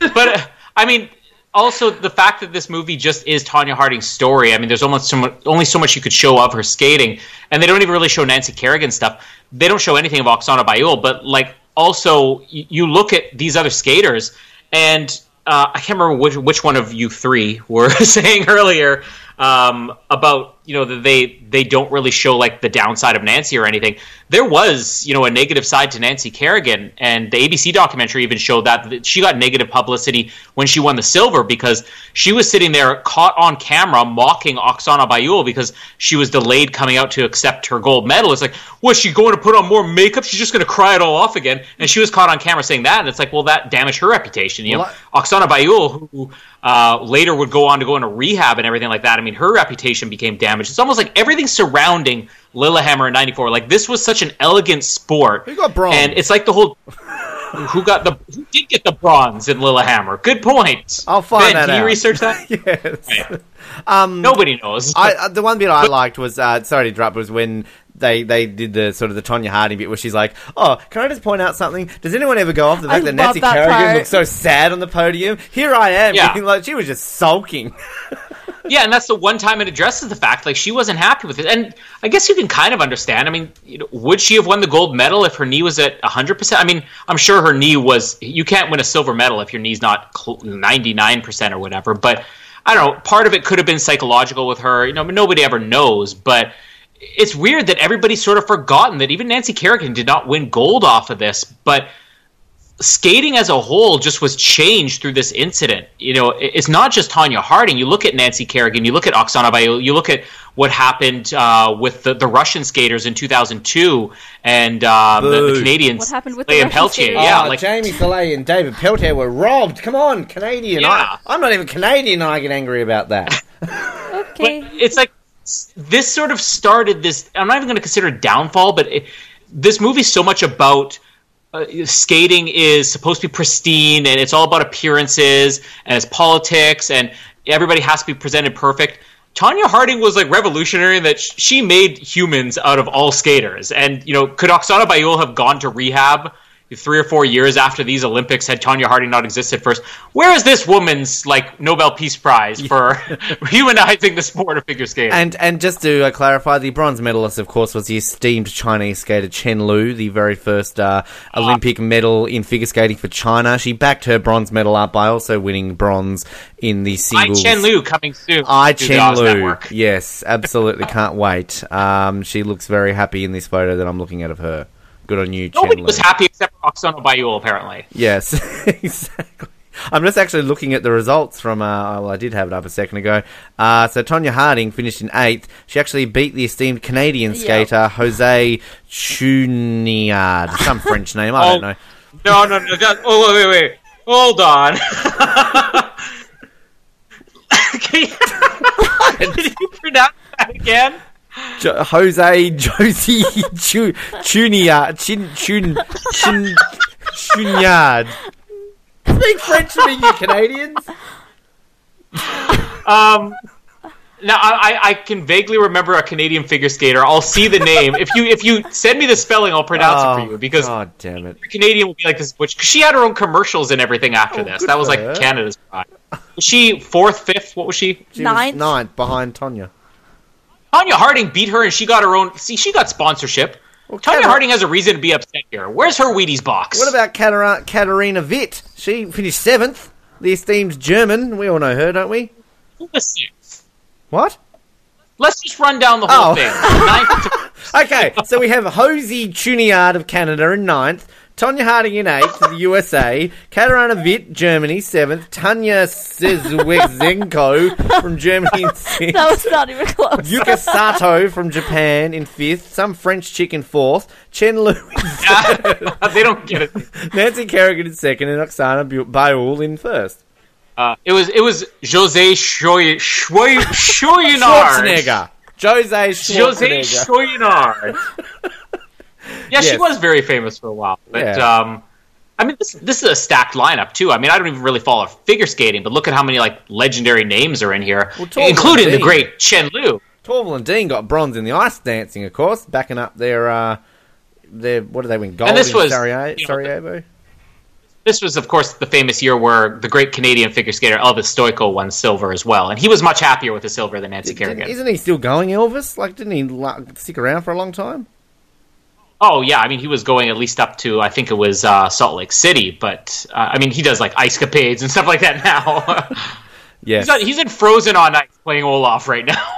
but uh, I mean, also the fact that this movie just is Tonya Harding's story. I mean, there's almost so much, only so much you could show of her skating, and they don't even really show Nancy Kerrigan stuff. They don't show anything of Oksana Bayul, but like also y- you look at these other skaters, and uh, I can't remember which which one of you three were saying earlier um, about you know that they they don't really show like the downside of Nancy or anything. There was you know a negative side to Nancy Kerrigan, and the ABC documentary even showed that, that she got negative publicity when she won the silver because she was sitting there caught on camera mocking Oksana Bayul because she was delayed coming out to accept her gold medal. It's like, was she going to put on more makeup? She's just going to cry it all off again, and she was caught on camera saying that, and it's like, well, that damaged her reputation. You know, Well, Oksana Bayul, who uh, later would go on to go into rehab and everything like that. I mean, her reputation became damaged. It's almost like everything surrounding Lillehammer in '94. Like this was such an elegant sport. Who got bronze? And it's like the whole. who got the? Who did get the bronze in Lillehammer? Good point. I'll find ben, that Can you research that? yes. Right. Nobody knows. I, uh, the one bit I liked was uh, sorry to interrupt was when they, they did the sort of the Tonya Harding bit where she's like, "Oh, can I just point out something? Does anyone ever go off the I fact that Nancy that Kerrigan part. looks so sad on the podium? Here I am, Yeah. like she was just sulking." Yeah, and that's the one time it addresses the fact like she wasn't happy with it, and I guess you can kind of understand. I mean, you know, would she have won the gold medal if her knee was at hundred percent? I mean, I'm sure her knee was. You can't win a silver medal if your knee's not ninety nine percent or whatever. But I don't know. Part of it could have been psychological with her. You know, nobody ever knows. But it's weird that everybody's sort of forgotten that even Nancy Kerrigan did not win gold off of this, but skating as a whole just was changed through this incident. You know, it's not just Tonya Harding. You look at Nancy Kerrigan, you look at Oksana Bayul, you look at what happened uh, with the, the Russian skaters in 2002 and um, the, the Canadians. What happened with the Liam Russian Pelletier. skaters? Yeah, oh, like Jamie Salé and David Pelletier were robbed. Come on, Canadian. Yeah. I, I'm not even Canadian, and I get angry about that. Okay. But it's like this sort of started this. I'm not even going to consider it downfall, but it, this movie's so much about uh, skating is supposed to be pristine and it's all about appearances and it's politics and everybody has to be presented perfect. Tonya Harding was like revolutionary in that she made humans out of all skaters. And you know, could Oksana Bayul have gone to rehab? Three or four years after these Olympics, had Tonya Harding not existed first, where is this woman's like Nobel Peace Prize for humanizing the sport of figure skating? And and just to uh, clarify, the bronze medalist, of course, was the esteemed Chinese skater Chen Lu, the very first uh, Olympic medal in figure skating for China. She backed her bronze medal up by also winning bronze in the singles. I. Chen Lu coming soon. I Chen Lu. Network. Yes, absolutely can't wait. Um, she looks very happy in this photo that I'm looking at of her. Good on you, Nobody Chen was Lu. happy except for Oksana Bayul, apparently. Yes, exactly. I'm just actually looking at the results from. Uh, well, I did have it up a second ago. Uh, so Tonya Harding finished in eighth. She actually beat the esteemed Canadian Yep. skater Jose Chuniard, some French name. I don't Oh. know. No, no, no. That, oh, wait, wait, wait. Hold on. Can you, Did you pronounce that again? Jo- Jose Josie Chu- Chuniard, Chin Chun Chin Chuniard. Speak French to me, you Canadians. Um, now I, I I can vaguely remember a Canadian figure skater. I'll see the name. If you if you send me the spelling, I'll pronounce it for you because God damn it. Canadian will be like this. Which 'cause she had her own commercials and everything after Oh, this. That was like her. Canada's pride. Was she fourth, fifth? What was she? She Ninth. was ninth behind Tonya. Tonya Harding beat her, and she got her own. See, she got sponsorship. Well, Tonya Katar- Harding has a reason to be upset here. Where's her Wheaties box? What about Katar- Katarina Witt? She finished seventh. The esteemed German. We all know her, don't we? Who sixth? What? Let's just run down the whole Oh. thing. Okay, so we have Hosey Chuniard of Canada in ninth, Tonya Harding in eighth, the USA, Katarina Witt, Germany, seventh, Tanja Szewczenko from Germany in sixth, That was not even close. Yuka Sato from Japan in fifth, some French chick in fourth, Chen Lu they don't get it. Nancy Kerrigan in second, and Oksana Bu- Bayul in first. Uh, it was it was Jose Shoy Shoy Shoyinard. Schwarzenegger. Jose Jose Schwarzenegger. Yeah, she was very famous for a while, but Yeah. um, I mean, this this is a stacked lineup too. I mean, I don't even really follow figure skating, but look at how many like legendary names are in here, Well, including the great Chen Lu. Torvill and Dean got bronze in the ice dancing, of course, backing up their uh, their what did they win? Gold this in was, Sarajevo. you know, Sarajevo? This was, of course, the famous year where the great Canadian figure skater Elvis Stojko won silver as well, and he was much happier with the silver than Nancy Kerrigan. Isn't he still going, Elvis? Like, didn't he stick around for a long time? Oh yeah, I mean he was going at least up to I think it was uh, Salt Lake City, but uh, I mean he does like ice capades and stuff like that now. Yes. he's, he's in Frozen on Ice playing Olaf right now.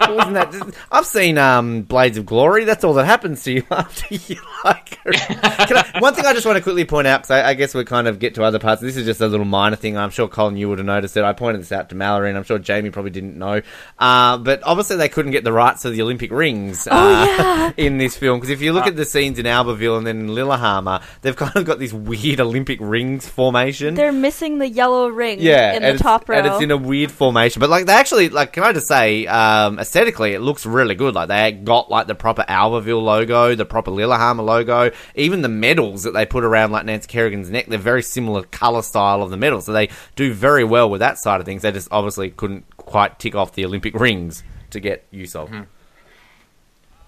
Wasn't that? I've seen um, Blades of Glory. That's all that happens to you after you like. I, one thing I just want to quickly point out, because I, I guess we kind of get to other parts. This is just a little minor thing. I'm sure Colin, you would have noticed it. I pointed this out to Mallory, and I'm sure Jamie probably didn't know. Uh, but obviously, they couldn't get the rights to the Olympic rings uh, Oh, yeah. in this film. Because if you look at the scenes in Albertville and then in Lillehammer, they've kind of got this weird Olympic rings formation. They're missing the yellow ring yeah, in the top row. and it's in a weird formation. But like they actually like, can I just say, um, aesthetically, it looks really good. Like they got like the proper Albertville logo, the proper Lillehammer logo, even the medals that they put around like Nancy Kerrigan's neck. They're very similar color style of the medals, so they do very well with that side of things. They just obviously couldn't quite tick off the Olympic rings to get use of.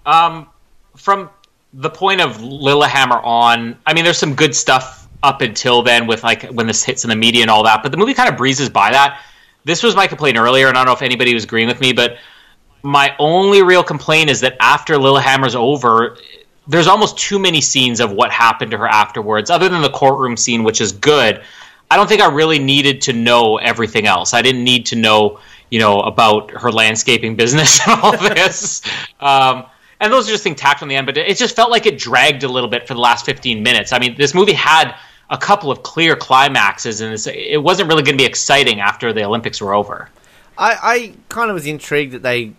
um, from the point of Lillehammer on, I mean there's some good stuff up until then with like when this hits in the media and all that, but the movie kind of breezes by that. This was my complaint earlier, and I don't know if anybody was agreeing with me, but my only real complaint is that after Lillehammer's over, there's almost too many scenes of what happened to her afterwards, other than the courtroom scene, which is good. I don't think I really needed to know everything else. I didn't need to know, you know, about her landscaping business and all this. um, and those are just things tacked on the end, but it just felt like it dragged a little bit for the last 15 minutes. I mean, this movie had a couple of clear climaxes, and it wasn't really going to be exciting after the Olympics were over. I, I kind of was intrigued that they,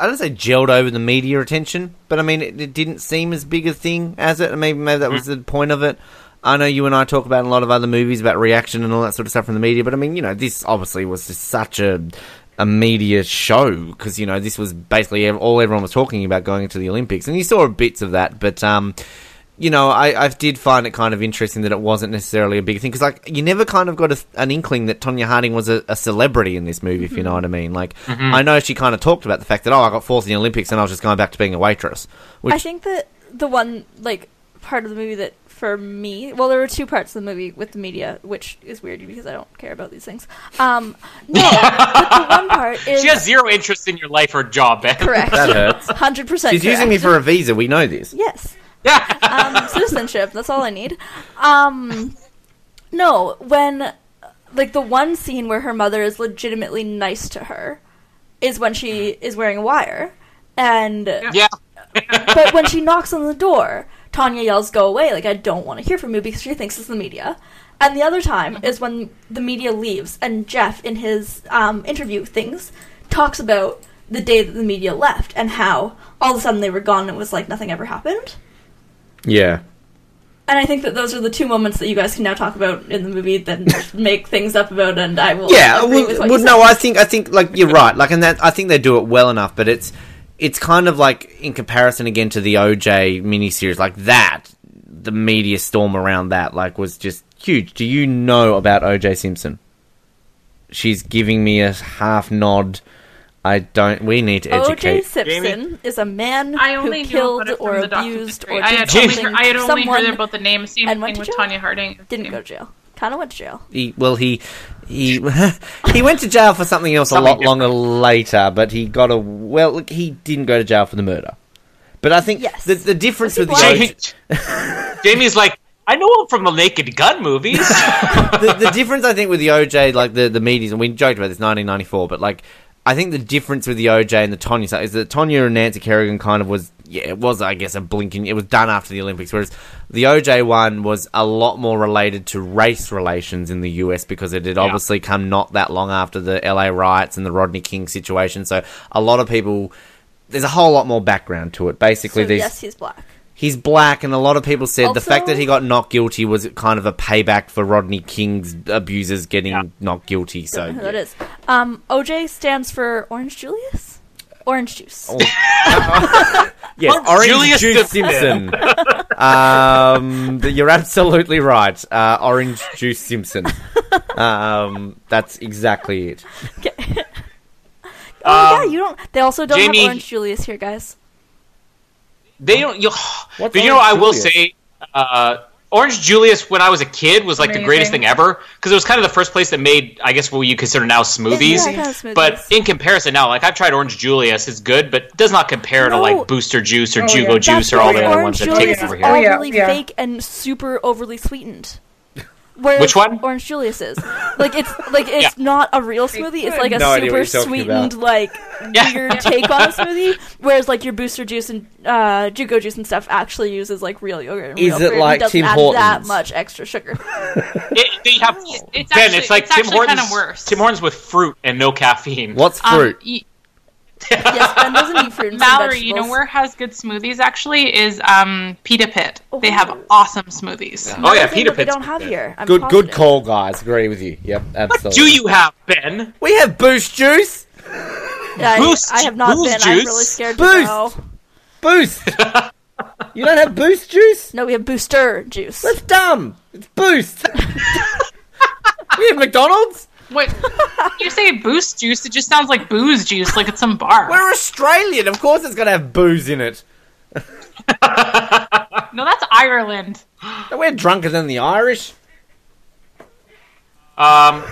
I don't say gelled over the media attention, but I mean, it, it didn't seem as big a thing as it. Maybe, maybe that was the point of it. I know you and I talk about a lot of other movies about reaction and all that sort of stuff from the media, but I mean, you know, this obviously was just such a a media show because you know this was basically all everyone was talking about going into the Olympics, and you saw bits of that, but um, you know, I, I did find it kind of interesting that it wasn't necessarily a big thing because, like, you never kind of got a, an inkling that Tonya Harding was a, a celebrity in this movie, if you know what I mean. Like, I know she kind of talked about the fact that, oh, I got fourth in the Olympics and I was just going back to being a waitress. Which, I think that the one like part of the movie that for me. Well, there were two parts of the movie with the media, which is weird because I don't care about these things. Um, no, but the one part is She has zero interest in your life or job, Ben. correct. That hurts. Hundred percent. She's using me for a visa. We know this. yes. Um, citizenship. That's all I need. Um, no, when like the one scene where her mother is legitimately nice to her is when she is wearing a wire, and Yeah. but when she knocks on the door, Tonya yells, "Go away!" Like I don't want to hear from you because she thinks it's the media. And the other time is when the media leaves, and Jeff, in his um, interview things, talks about the day that the media left and how all of a sudden they were gone and it was like nothing ever happened. Yeah. And I think that those are the two moments that you guys can now talk about in the movie that make things up about, and I will. Yeah, well, well no. I think I think like you're right. Like, and that I think they do it well enough, but it's it's kind of like in comparison again to the OJ miniseries, like that. The media storm around that like was just huge. Do you know about OJ Simpson? She's giving me a half nod. I don't. We need to O.J. educate. Simpson is a man I only who knew killed it from or the abused documentary. or I did had only, something heard, I had to only someone heard about the name. Same and thing went with to jail. Tanya Harding. didn't go to jail. Kind of went to jail. He, well, he he he went to jail for something else Something a lot longer later, but he got a well. look, He didn't go to jail for the murder. But I think Yes. the the difference Was with he the black? OJ, Jamie's like, I know him from the Naked Gun movies. the, the difference I think with the OJ, like the the medias, and we joked about this 1994, but like I think the difference with the OJ and the Tonya stuff is that Tonya and Nancy Kerrigan kind of was, yeah, it was I guess a blinking. It was done after the Olympics, whereas the OJ one was a lot more related to race relations in the US because it had Yeah. obviously come not that long after the LA riots and the Rodney King situation. So a lot of people. There's a whole lot more background to it. Basically, So, these yes, he's black. He's black, and a lot of people said the fact that he got not guilty was kind of a payback for Rodney King's abusers getting Yeah. not guilty. So Don't know who that yeah. is. Um, OJ stands for Orange Julius. Orange juice. yes, Orange Orange Julius Juice Simpson. Simpson. um, you're absolutely right. Uh, Orange Juice Simpson. Um, that's exactly it. oh Um, yeah, you don't. They also don't Jamie- have Orange Julius here, guys. They don't. You, What's but you know, I will Julius? say, uh, Orange Julius when I was a kid was like the greatest thing ever because it was kind of the first place that made, I guess, what you consider now smoothies. Yeah, kind of smoothies. But in comparison, now, like I've tried Orange Julius, it's good, but it does not compare to like Booster Juice or Oh, Jugo yeah. Juice That's or all the other ones that Julius take over is here. all Oh, yeah, really yeah. fake and super overly sweetened. Whereas Which one? Orange Julius is like it's like it's Yeah. not a real smoothie. It's like a no super sweetened, about. like Yeah. weird take on a smoothie. Whereas like your Booster Juice and uh, Jugo Juice and stuff actually uses like real yogurt. And Is real it fruit and like doesn't Tim add Hortons? that much extra sugar? It, they have It's Ben. actually- it's like it's Tim Hortons. kinda worse. Tim Hortons with fruit and no caffeine. What's Um, fruit? y- yes, Ben doesn't eat fruit and some Mallory, you know where has good smoothies actually is um Pita Pit. They Oh. have awesome smoothies. Oh yeah, Thing Peter that they don't have good. here. I'm good, good call, guys. Agree with you. Yep, absolutely. Do you have Ben? We have Boost Juice. Yeah, I, Boost- I have not Boost been. I'm really scared to Boost. go. Boost. you don't have Boost Juice? No, we have Booster Juice. That's dumb. It's Boost. we have McDonald's. What you say boost juice, it just sounds like booze juice, like it's some bar. We're Australian. Of course, it's gonna have booze in it. No, that's Ireland. We're drunker than the Irish. Um,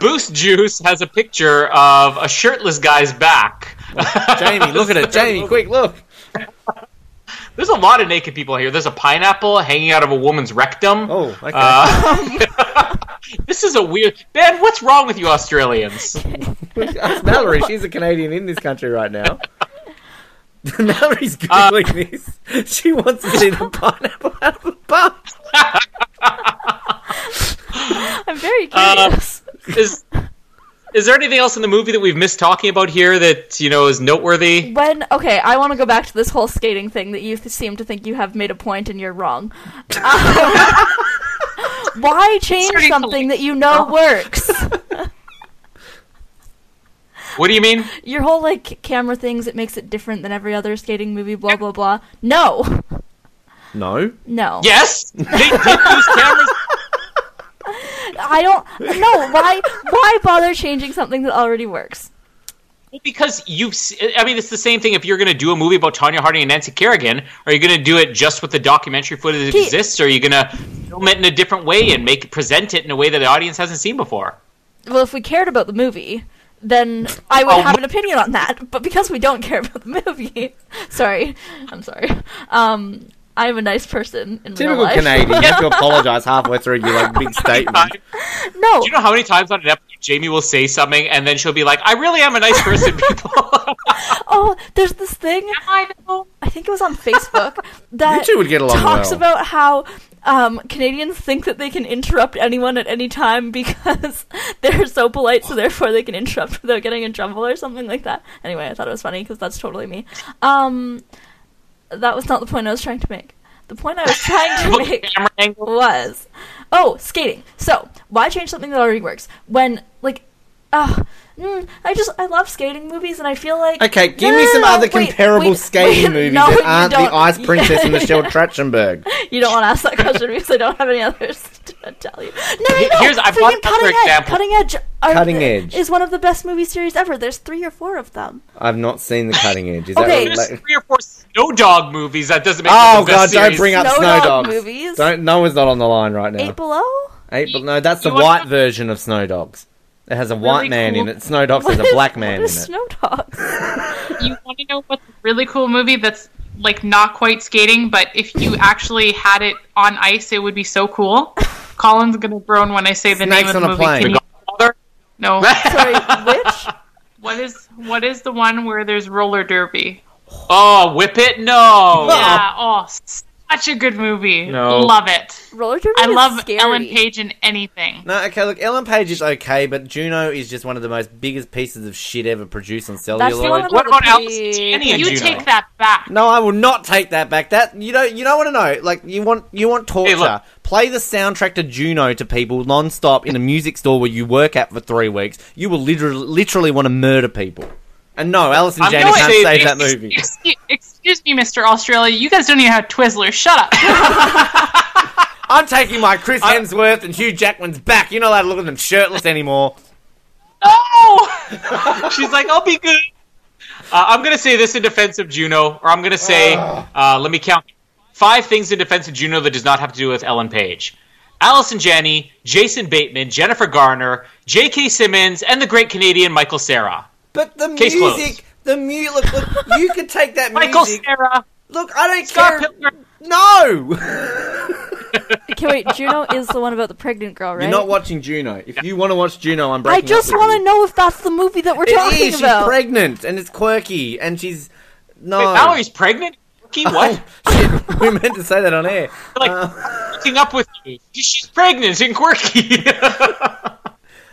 Boost Juice has a picture of a shirtless guy's back. Jamie, look at it. Jamie, quick look. There's a lot of naked people here. There's a pineapple hanging out of a woman's rectum. Oh, okay. Uh, this is a weird. Ben, what's wrong with you Australians? Ask Mallory. She's a Canadian in this country right now. Mallory's Uh, googling this. She wants to see the pineapple out of the bum. I'm very Uh, curious. Is is there anything else in the movie that we've missed talking about here that you know is noteworthy? when okay, I want to go back to this whole skating thing that you seem to think you have made a point and you're wrong. Um, why change Starting something that you know oh. works? What do you mean? Your whole like camera things it makes it different than every other skating movie. Blah blah blah. No, No. no. Yes, they did use cameras. I don't. No. Why? Why bother changing something that already works? Well, because you've i mean, it's the same thing. If you're going to do a movie about Tonya Harding and Nancy Kerrigan, are you going to do it just with the documentary footage that Pete- exists, or are you going to film it in a different way and make present it in a way that the audience hasn't seen before? Well, if we cared about the movie, then I would Oh, have an opinion on that. But because we don't care about the movie, sorry, I'm sorry. Um, I'm a nice person in real Typical life. Canadian. You have to apologise halfway through your like big statement. no, Do you know how many times on an episode Jamie will say something and then she'll be like, "I really am a nice person, people." oh, there's this thing. I know. I think it was on Facebook that You two would get along talks well. about how um, Canadians think that they can interrupt anyone at any time because they're so polite, so therefore they can interrupt without getting in trouble or something like that. Anyway, I thought it was funny because that's totally me. Um, that was not the point I was trying to make. The point I was trying to make was oh skating. So why change something that already works when like uh, mm, I just I love skating movies and I feel like Okay, give No, me some no, other wait, comparable wait, skating wait, movies no, that aren't the. Ice Princess and Michelle Trachtenberg. you don't want to ask that question because I don't have any others to tell you. No, no, no. Here's- I Freaking brought another cutting edge. example. Cutting Edge. are- Cutting Edge. is one of the best movie series ever. There's three or four of them. I've not seen the cutting edge. Is Okay. that There's three or four Snow Dog movies. That doesn't make sense. Oh the god, best don't series. bring up Snow Snow Dog Dogs. movies? Don't. No one's not on the line right now. Eight Below. Eight, but no, that's the white version of Snow Dogs. It has a white man cool- in it. Snow Dogs What has a black man in what it. is Snow Dogs? You want to know what's a really cool movie that's like not quite skating, but if you actually had it on ice, it would be so cool. Colin's gonna groan when I say the Snakes name of the a movie. plane. Can you- Godfather? No. Sorry, which? what is what is the one where there's roller derby? Oh, Whip It? No. Yeah. Oh, such a good movie. No. Love it. Roller derby. I is love scary. Ellen Page in anything. No, okay, look, Ellen Page is okay, but Juno is just one of the most biggest pieces of shit ever produced on That's the one celluloid. What about pretty- Alice Janney You Juno? take that back. No, I will not take that back. That you don't you don't want to know. Like you want you want torture. look. Play the soundtrack to Juno to people non-stop in a music store where you work at for three weeks. You will literally literally want to murder people. And no, Alison I'm Janney gonna can't save this- that movie. Excuse, excuse me, Mr. Australia. You guys don't even have Twizzlers. Shut up. I'm taking my Chris Hemsworth and Hugh Jackman's back. You're not allowed to look at them shirtless anymore. no. She's like, I'll be good. Uh, I'm going to say this in defense of Juno, or I'm going to say, uh, let me count five things in defense of Juno that does not have to do with Ellen Page. Allison Janney, Jason Bateman, Jennifer Garner, J.K. Simmons, and the great Canadian Michael Cera. But the Case music, the music. Look, look, you could take that Michael music. Cera, Look, I don't Scott care. Pilgrim. No, Okay, wait. Juno is the one about the pregnant girl, right? you're not watching Juno. If you want to watch Juno, I'm breaking. I just want want to know if that's the movie that we're It talking is. She's pregnant and it's quirky and she's no. Wait, Valerie's pregnant? Rookie, oh, what? Oh, shit. we meant to say that on air. like, uh, hooking up with you. She's pregnant and quirky.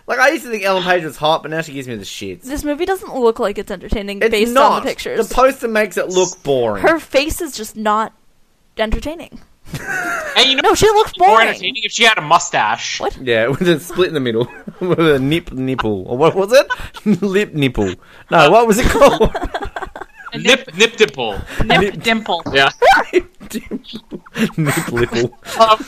Like I used to think Ellen Page was hot, but now she gives me the shits. This movie doesn't look like it's entertaining It's based not. on the pictures. The poster makes it look boring. Her face is just not entertaining. and you know, No, she looks more boring. entertaining if she had a mustache. What? yeah, with a split in the middle, with a nip nipple, or what was it? Lip nipple. No, what was it called? Nip, nip dimple. Nip dimple. Yeah. nip nipple. Um,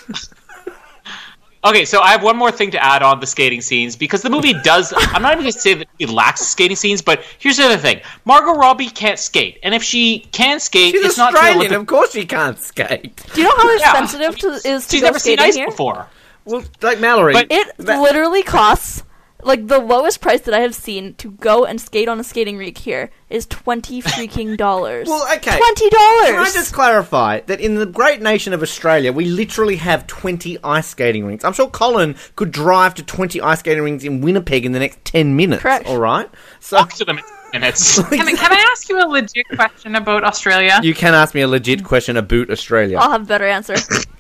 okay, so I have one more thing to add on the skating scenes because the movie does. I'm not even going to say that it lacks skating scenes, but here's the other thing: Margot Robbie can't skate, and if she can skate, She's it's not for Australian. Olympic. Of course, she can't skate. Do you know how Yeah. expensive to, is to She's go never seen ice here? before. Well, like Mallory. But It That- literally costs like the lowest price that I have seen to go and skate on a skating rink here is twenty freaking dollars. Well, okay. twenty dollars. Can I dollars. just clarify that in the great nation of Australia, we literally have 20 ice skating rinks. I'm sure Colin could drive to 20 ice skating rinks in Winnipeg in the next 10 minutes. Correct. All right? So Talk to them minutes. Can I, can I ask you a legit question about Australia? you can ask me a legit question about Australia. I'll have a better answer.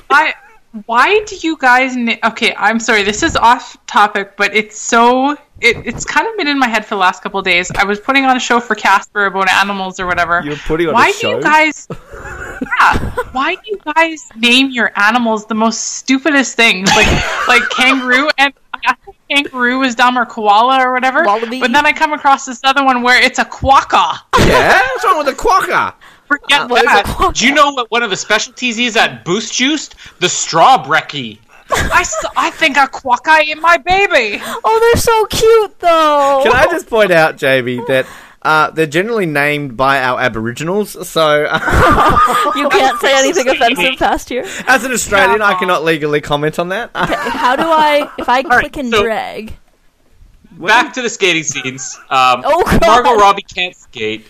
Why? Why do you guys? Na- okay, I'm sorry. This is off topic, but it's so. It, it's kind of been in my head for the last couple of days. I was putting on a show for Casper about animals or whatever. You're putting on why a do you guys? yeah. Why do you guys name your animals the most stupidest things like like kangaroo and I thought kangaroo was dumb or koala or whatever. Wallaby. But then I come across this other one where it's a quokka. yeah? What's wrong with the quokka? Forget What is a that. Do you know what one of the specialties is at Boost Juiced? The straw brekkie. I think a quokka in my baby. oh, they're so cute though. Can I just point out, JB, that Uh, they're generally named by our Aboriginals, so You can't say anything offensive past here. as an Australian, I cannot legally comment on that. okay, How do I, if I right, click and so- drag? Back to the skating scenes. Um, Oh, God. Margot Robbie can't skate.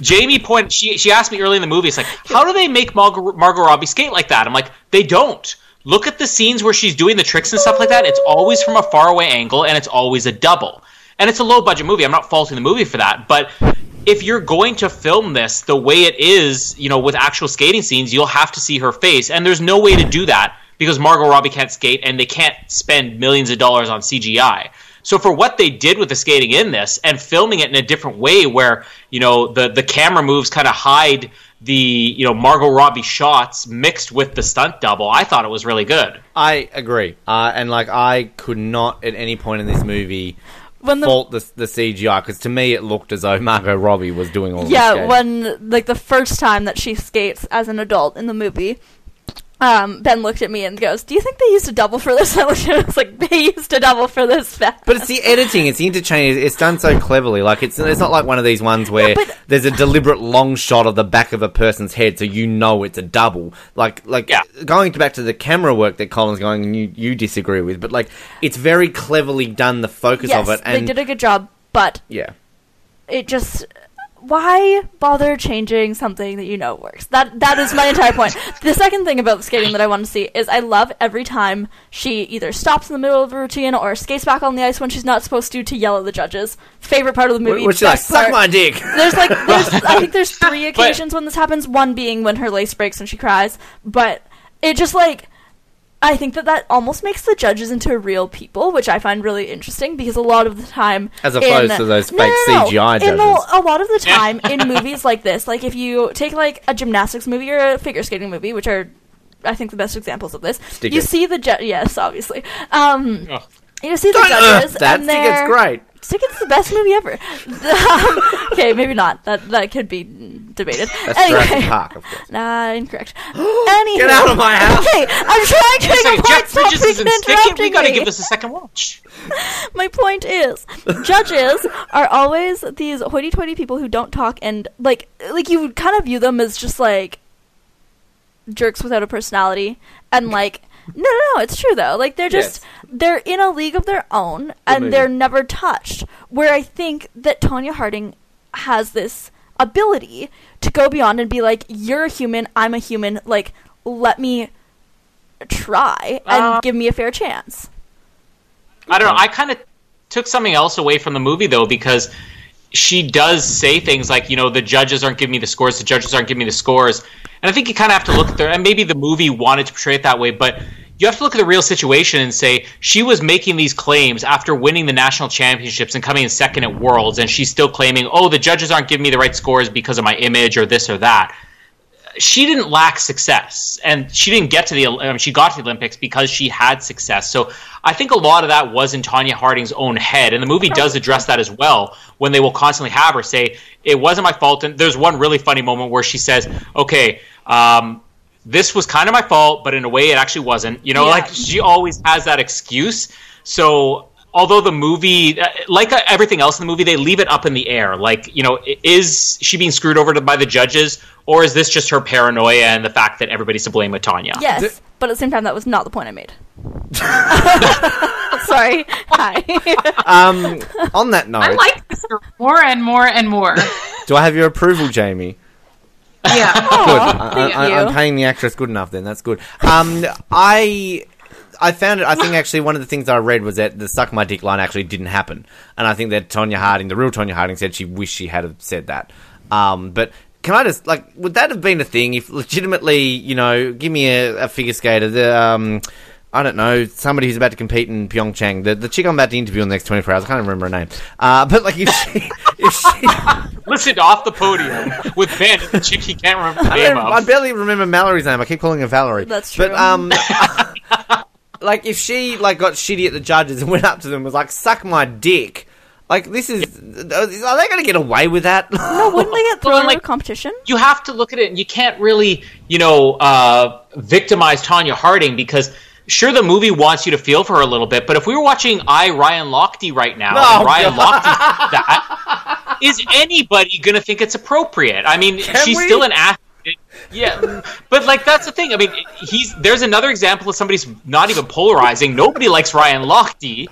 Jamie point. She she asked me early in the movie. It's like, how do they make Margot, Margot Robbie skate like that? I'm like, they don't. Look at the scenes where she's doing the tricks and stuff like that. It's always from a faraway angle, and it's always a double. And it's a low budget movie. I'm not faulting the movie for that, but if you're going to film this the way it is, you know, with actual skating scenes, you'll have to see her face, and there's no way to do that because Margot Robbie can't skate, and they can't spend millions of dollars on CGI. So for what they did with the skating in this and filming it in a different way, where you know the the camera moves kind of hide the you know Margot Robbie shots mixed with the stunt double, I thought it was really good. I agree, uh, and like I could not at any point in this movie When the fault the, the CGI because to me it looked as though Margot Robbie was doing all. the yeah, skating. when like the first time that she skates as an adult in the movie, um, Ben looked at me and goes, "Do you think they used a double for this?" I looked at him. I was like, "They used a double for this." Fast. But it's the editing, it's the interchange. It's done so cleverly. Like it's it's not like one of these ones where but- there's a deliberate long shot of the back of a person's head, so you know it's a double. Like like Yeah. going back to the camera work that Colin's going and you you disagree with, but like it's very cleverly done. The focus yes, of it, they and did a good job, but yeah, it just why bother changing something that you know works? That that is my entire point. The second thing about the skating that I want to see is I love every time she either stops in the middle of a routine or skates back on the ice when she's not supposed to to yell at the judges. Favorite part of the movie. which is like suck my dick. There's like there's I think there's three occasions when this happens. One being when her lace breaks and she cries, but it just like I think that that almost makes the judges into real people, which I find really interesting because a lot of the time, As opposed in- to those fake no, no. CGI In the- a lot of the time in movies like this, like if you take like a gymnastics movie or a figure skating movie, which are I think the best examples of this, Stick you see the ju- yes, obviously. Um, Ugh. you see the Ugh, judges, that and they're great. Ticket's the best movie ever. Um, okay, maybe not. That that could be debated. That's anyway, Jurassic Park, of course. Nah, incorrect. Anywho, Get out of my house. Okay, I'm trying to It's make a like point. Jeff Stop Bridges is freaking Stick We interrupting got to me. give this a second watch. My point is, judges are always these hoity-toity people who don't talk and like like you kind of view them as just like jerks without a personality and like no no no it's true though like they're just they're in a league of their own and movie. they're never touched where i think that tonya harding has this ability to go beyond and be like you're a human i'm a human like let me try and Uh, give me a fair chance I don't know. I kind of took something else away from the movie though because she does say things like, you know, the judges aren't giving me the scores, the judges aren't giving me the scores, and I think you kind of have to look at the and maybe the movie wanted to portray it that way, but you have to look at the real situation and say she was making these claims after winning the national championships and coming in second at Worlds, and she's still claiming, oh, the judges aren't giving me the right scores because of my image or this or that she didn't lack success and she didn't get to the um, she got to the olympics because she had success so i think a lot of that was in tonya harding's own head and the movie does address that as well when they will constantly have her say it wasn't my fault and there's one really funny moment where she says okay um, this was kind of my fault but in a way it actually wasn't you know Yeah. like she always has that excuse so although the movie uh, like uh, everything else in the movie they leave it up in the air like you know is she being screwed over by the judges or is this just her paranoia and the fact that everybody's to blame with tonya Yes, but at the same time, that was not the point I made. Sorry. Hi. Um, on that note, I like this girl more and more and more. do I have your approval, Jamie? Yeah. Good. Aw, I, I, I'm paying the actress good enough. Then that's good. Um, I. I found it. I think actually one of the things I read was that the suck my dick line actually didn't happen, and I think that Tonya Harding, the real Tonya Harding, said she wished she had have said that. Um, but can I just like would that have been a thing if legitimately, you know, give me a, a figure skater, the um, I don't know, somebody who's about to compete in Pyeongchang, the the chick I'm about to interview in the next 24 hours, I can't remember her name. Uh, but like if she, if she, listen off the podium with ben the chick he can't remember the I, name I barely remember Mallory's name. I keep calling her Valerie. That's But true. um, like if she like got shitty at the judges and went up to them and was like, "Suck my dick." Like this is, are they going to get away with that? no, wouldn't they get thrown Well, out like- of competition? you have to look at it and you can't really you know uh, victimize tonya harding because sure the movie wants you to feel for her a little bit but if we were watching i ryan lochte right now Oh, and ryan lochte did that is anybody going to think it's appropriate? I mean, she's we? still an athlete. Yeah, but like that's the thing. I mean, he's there's another example of somebody's not even polarizing. Nobody likes Ryan Lochte,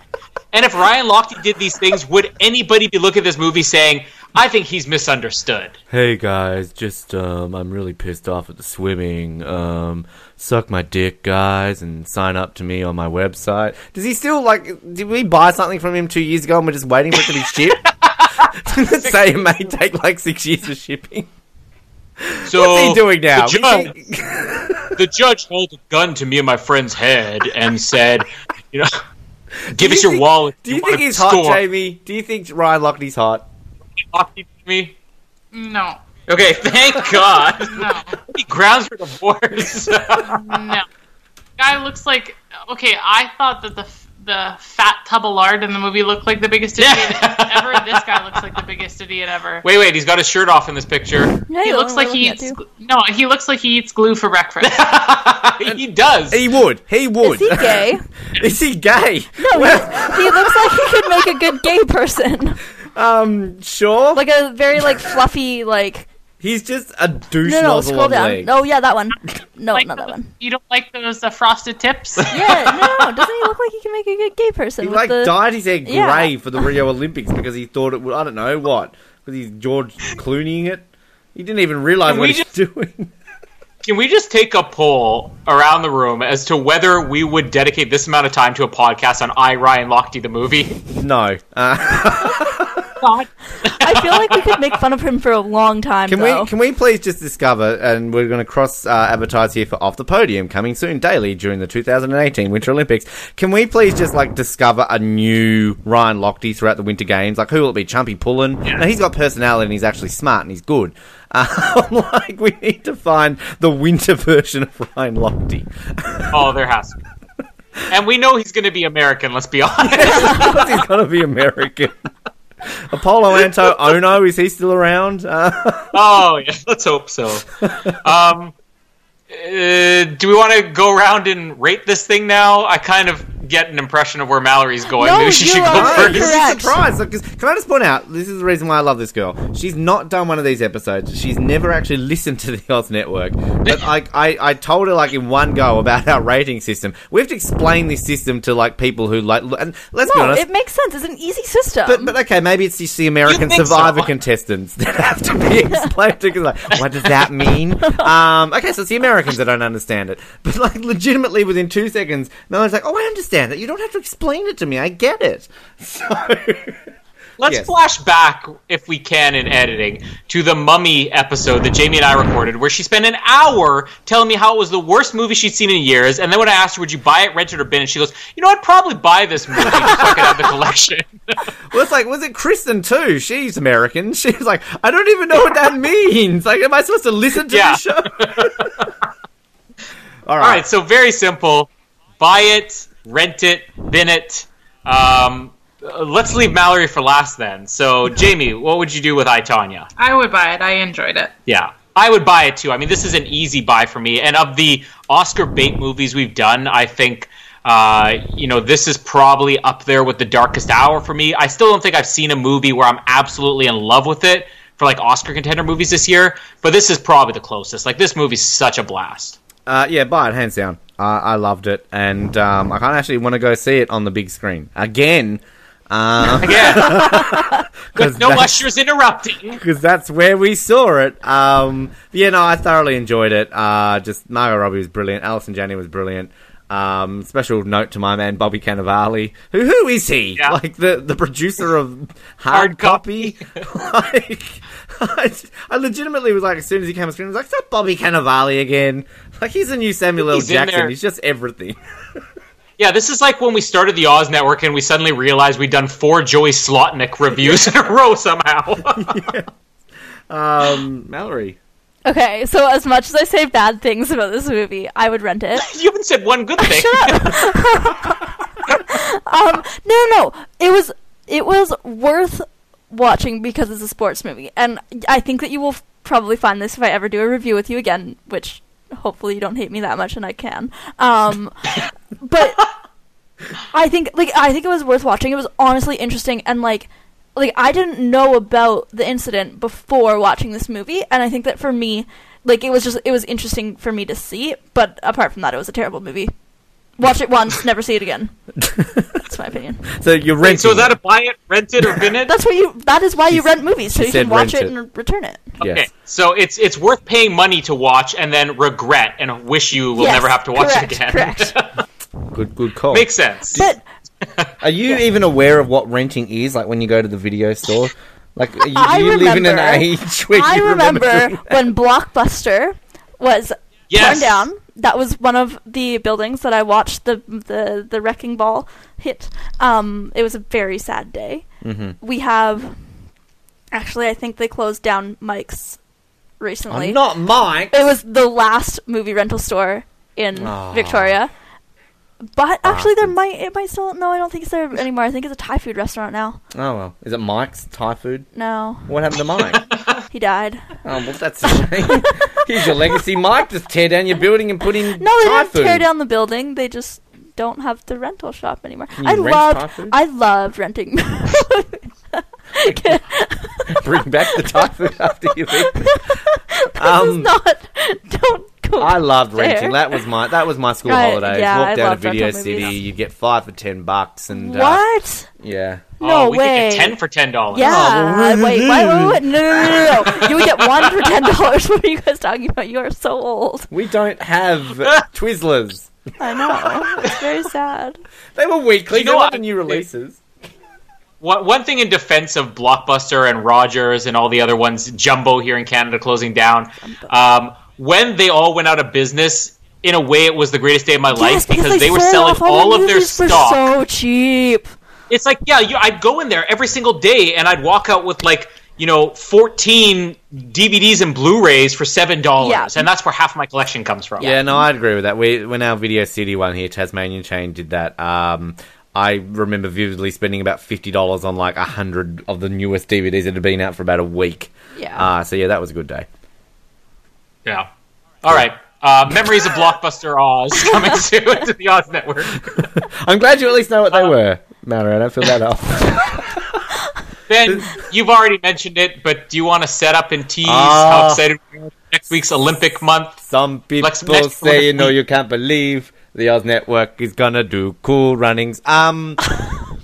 and if Ryan Lochte did these things, would anybody be looking at this movie saying, "I think he's misunderstood"? Hey guys, just um, I'm really pissed off at the swimming. Um, suck my dick, guys, and sign up to me on my website. Does he still like? Did we buy something from him two years ago and we're just waiting for it to be shipped? It say it may take like six years for shipping? So What's he doing now? The judge, the judge held a gun to me and my friend's head and said, "You know, give Do us you your think- wallet. Do you wanna think he's hot. Jamie? Do you think Ryan Lochte's hot? Lochte to me. No, Okay, thank God. no, he grounds for divorce. no. Guy looks like okay. I thought that the the fat tub of lard in the movie looked like the biggest idiot ever. This guy looks like the biggest idiot ever. wait, wait, he's got his shirt off in this picture. Yeah, He looks like he eats. looking No, he looks like he eats glue for breakfast. he does. He would. He would. Is he gay? Is he gay? No, he, he looks like he could make a good gay person. Um, sure. Like a very like fluffy like. He's just a douche No, no, nozzle scroll down. legs. Oh yeah, that one. No, like not that those- one. You don't like those uh, frosted tips? Yeah, no. Doesn't he look like he can make a good gay person? He like the... dyed his hair grey Yeah. for the Rio Olympics because he thought it would. I don't know what because he's George Clooneying it. He didn't even realize Can what we he's just- doing. Can we just take a poll around the room as to whether we would dedicate this amount of time to a podcast on I Ryan Lochte the movie? no. Uh, I feel like we could make fun of him for a long time. can though. we can we please just discover and we're going to cross uh, advertise here for off the podium coming soon daily during the 2018 Winter Olympics. Can we please just like discover a new Ryan Lochte throughout the Winter Games? Like who will it be? Chumpy Pullin? No, he's got personality and he's actually smart and he's good. Um, like we need to find the winter version of Ryan Lochte. Oh, there has to be. And we know he's going to be American, let's be honest. Because he's got to be American. Apollo Anton Ohno, is he still around? Uh, oh, yeah, let's hope so. Um, uh, do we want to go around and rate this thing now? I kind of get an impression of where Mallory's going. No, Maybe she you should go are no, first. you'd Correct. surprised. Like, 'cause- can I just point out, this is the reason why I love this girl. She's not done one of these episodes. She's never actually listened to the Oz Network. But I, I, I told her, like, in one go about our rating system. We have to explain this system to, like, people who, like, and let's be No, honest. it makes sense. It's an easy system. But, but okay, maybe it's just the American Survivor so? contestants that have to be explained to. 'cause like, what does that mean? Um, okay, so it's the Americans that don't understand it. But like, legitimately, within two seconds, Melody's like, "Oh, I understand that. You don't have to explain it to me. I get it." So, Let's Yes. flash back, if we can, in editing, to the Mummy episode that Jamie and I recorded, where she spent an hour telling me how it was the worst movie she'd seen in years. And then when I asked her, "Would you buy it, rent it, or bin?" it, she goes, "You know, I'd probably buy this movie just so I could have the collection." well, it's like, was it Kristen too? She's American. She's like, I don't even know what that means. Like, am I supposed to listen to Yeah. the show? All All right, so very simple: buy it, rent it, bin it. Um, let's leave Mallory for last then. So, Jamie, what would you do with I Tonya? I would buy it. I enjoyed it. Yeah, I would buy it too. I mean, this is an easy buy for me. And of the Oscar bait movies we've done, I think uh, you know this is probably up there with The Darkest Hour for me. I still don't think I've seen a movie where I'm absolutely in love with it for like Oscar contender movies this year, but this is probably the closest. Like this movie's such a blast. Uh, yeah, buy it, hands down. Uh, I loved it, and um, I of actually want to go see it on the big screen again. Uh, Again, because no ushers interrupting. because that's where we saw it. Um, yeah, no, I thoroughly enjoyed it. Uh, just Margot Robbie was brilliant. Allison Janney was brilliant. Um, special note to my man Bobby Cannavale. Who who is he? Yeah. Like the, the producer of Hard, Hard Copy. like, I, I legitimately was like, as soon as he came on screen, I was like, "Is that Bobby Cannavale again?" Like he's a new Samuel L. He's Jackson. He's just everything. Yeah, this is like when we started the Oz Network and we suddenly realized we'd done four Joey Slotnick reviews in a row somehow. Um, Mallory. Okay, so as much as I say bad things about this movie, I would rent it. you haven't said one good thing. Um, no, no, no. It was it was worth watching because it's a sports movie, and I think that you will f- probably find this if I ever do a review with you again, which hopefully you don't hate me that much, and I can. Um, but I think like I think it was worth watching. It was honestly interesting, and like like I didn't know about the incident before watching this movie, and I think that for me, like it was just it was interesting for me to see. But apart from that, it was a terrible movie. Watch it once, never see it again. That's my opinion. So you rent. So is that a buy it, rent it, or bin it? That's what you. That is why you rent movies, so you can watch it it. and return it. yes. Okay, so it's it's worth paying money to watch and then regret and wish you will Yes, never have to watch correct, it again. Correct. Good, good call. Makes sense. But Are you even aware of what renting is? Like when you go to the video store? Like you, I you live in an remember- age where I you remember doing that. when Blockbuster was Yes. torn down. That was one of the buildings that I watched the the the wrecking ball hit. Um, it was a very sad day. Mm-hmm. We have actually, I think they closed down Mike's recently. I'm not Mike. It was the last movie rental store in Aw. Victoria. But actually, there might it might still no. I don't think it's there anymore. I think it's a Thai food restaurant now. Oh well, is it Mike's Thai food? No, What happened to Mike? he died. oh well, that's a shame. Here's your legacy, Mike. Just tear down your building and put in No, they Thai didn't food. tear down the building. They just don't have the rental shop anymore. Can I you rent loved, Thai food? I loved renting. Bring back the Thai food after you leave. this Um, is not. Don't go. I loved there. renting. That was my that was my school I- holidays. yeah, Walk I down to loved Video rental City. movies. You'd get five for ten bucks, and uh, What? yeah, No oh, we way. could get ten for ten dollars. Yeah. Oh, wait, wait, wait, wait. No, no, no, no, no. You would get one for ten dollars. What are you guys talking about? You are so old. we don't have Twizzlers. I know. It's very sad. They were weekly. You know They're not what? the new releases. One, one thing in defense of Blockbuster and Rogers and all the other ones, Jumbo here in Canada closing down, um, when they all went out of business, in a way, it was the greatest day of my life yes, because they, were selling off all of their movies stock. so cheap. It's like, yeah, you, I'd go in there every single day and I'd walk out with like, you know, 14 DVDs and Blu-rays for $7. Yeah. And that's where half of my collection comes from. Yeah, no, I'd agree with that. We when our Video City one here, Tasmanian chain, did that. Um, I remember vividly spending about fifty dollars on like a hundred of the newest DVDs that had been out for about a week. Yeah. Uh, so yeah, that was a good day. Yeah. All right. Uh, Memories of Blockbuster Oz coming soon to the Oz Network. I'm glad you at least know what they Uh, were, Mallory. I don't feel that off. Ben, you've already mentioned it, but do you want to set up and tease Ah. how excited we are next week's Olympic month? Some people Flexible next say, you know, you can't believe the Oz Network is gonna do cool runnings." Um,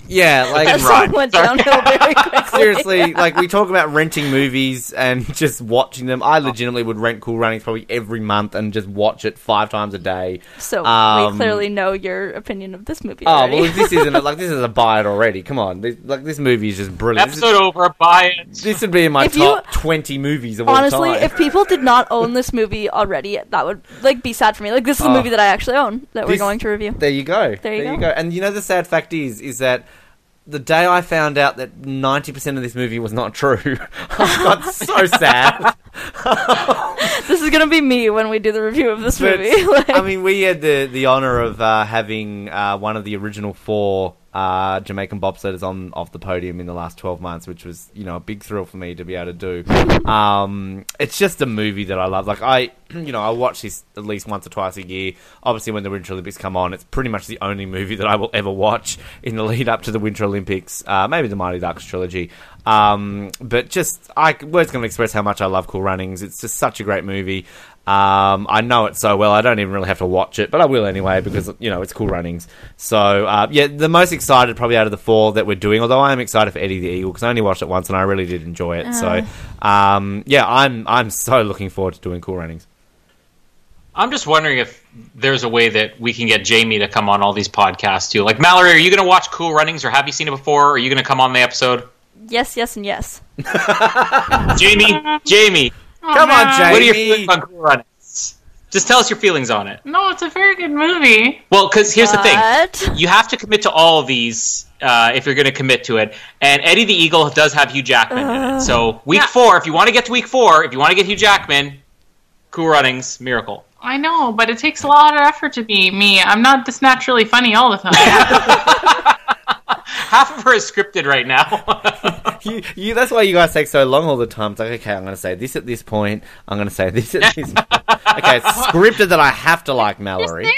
yeah, like That right. song went Sorry. downhill very quickly. Seriously, like we talk about renting movies and just watching them. I legitimately would rent Cool Runnings probably every month and just watch it five times a day. So Um, we clearly know your opinion of this movie Oh already. well, this isn't like this is a buy it already. Come on, this, like this movie is just brilliant. This, Episode over. Buy it. this would be in my If you- top twenty movies of Honestly, all time. Honestly, if people did not own this movie already, that would like be sad for me. Like this is a Oh. movie that I actually own that we're going to review. There you go. There you go. And you know the sad fact is, is that the day I found out that ninety percent of this movie was not true, I got so sad. This is gonna be me when we do the review of this But, movie. Like, I mean, we had the the honor of uh, having uh, one of the original four uh, Jamaican bobsledders on off the podium in the last twelve months, which was you know a big thrill for me to be able to do. Um, it's just a movie that I love. Like I, you know, I watch this at least once or twice a year. Obviously, when the Winter Olympics come on, it's pretty much the only movie that I will ever watch in the lead up to the Winter Olympics. Uh, maybe the Mighty Ducks trilogy. Um, but just I words can express how much I love Cool Runnings. It's just such a great movie. Um, I know it so well. I don't even really have to watch it, but I will anyway because you know it's Cool Runnings. So uh, yeah, the most excited probably out of the four that we're doing. Although I am excited for Eddie the Eagle because I only watched it once and I really did enjoy it. So um, yeah, I'm I'm so looking forward to doing Cool Runnings. I'm just wondering if there's a way that we can get Jamie to come on all these podcasts too. Like Mallory, are you going to watch Cool Runnings, or have you seen it before? Or are you going to come on the episode? yes, yes, and yes. Jamie, Jamie, Oh, Come on, man. Jay. what are your feelings on Cool Runnings? Just tell us your feelings on it. No, it's a very good movie. Well, because here's the thing: you have to commit to all of these uh, if you're going to commit to it. And Eddie the Eagle does have Hugh Jackman in it. So week Yeah. four, if you want to get to week four, if you want to get Hugh Jackman, Cool Runnings, Miracle. I know, but it takes a lot of effort to be me. I'm not this naturally funny all the time. Half of her is scripted right now. You, you, that's why you guys take so long all the time. It's like, okay, I'm going to say this at this point. I'm going to say this at this. point. Okay, it's scripted that I have to like Mallory.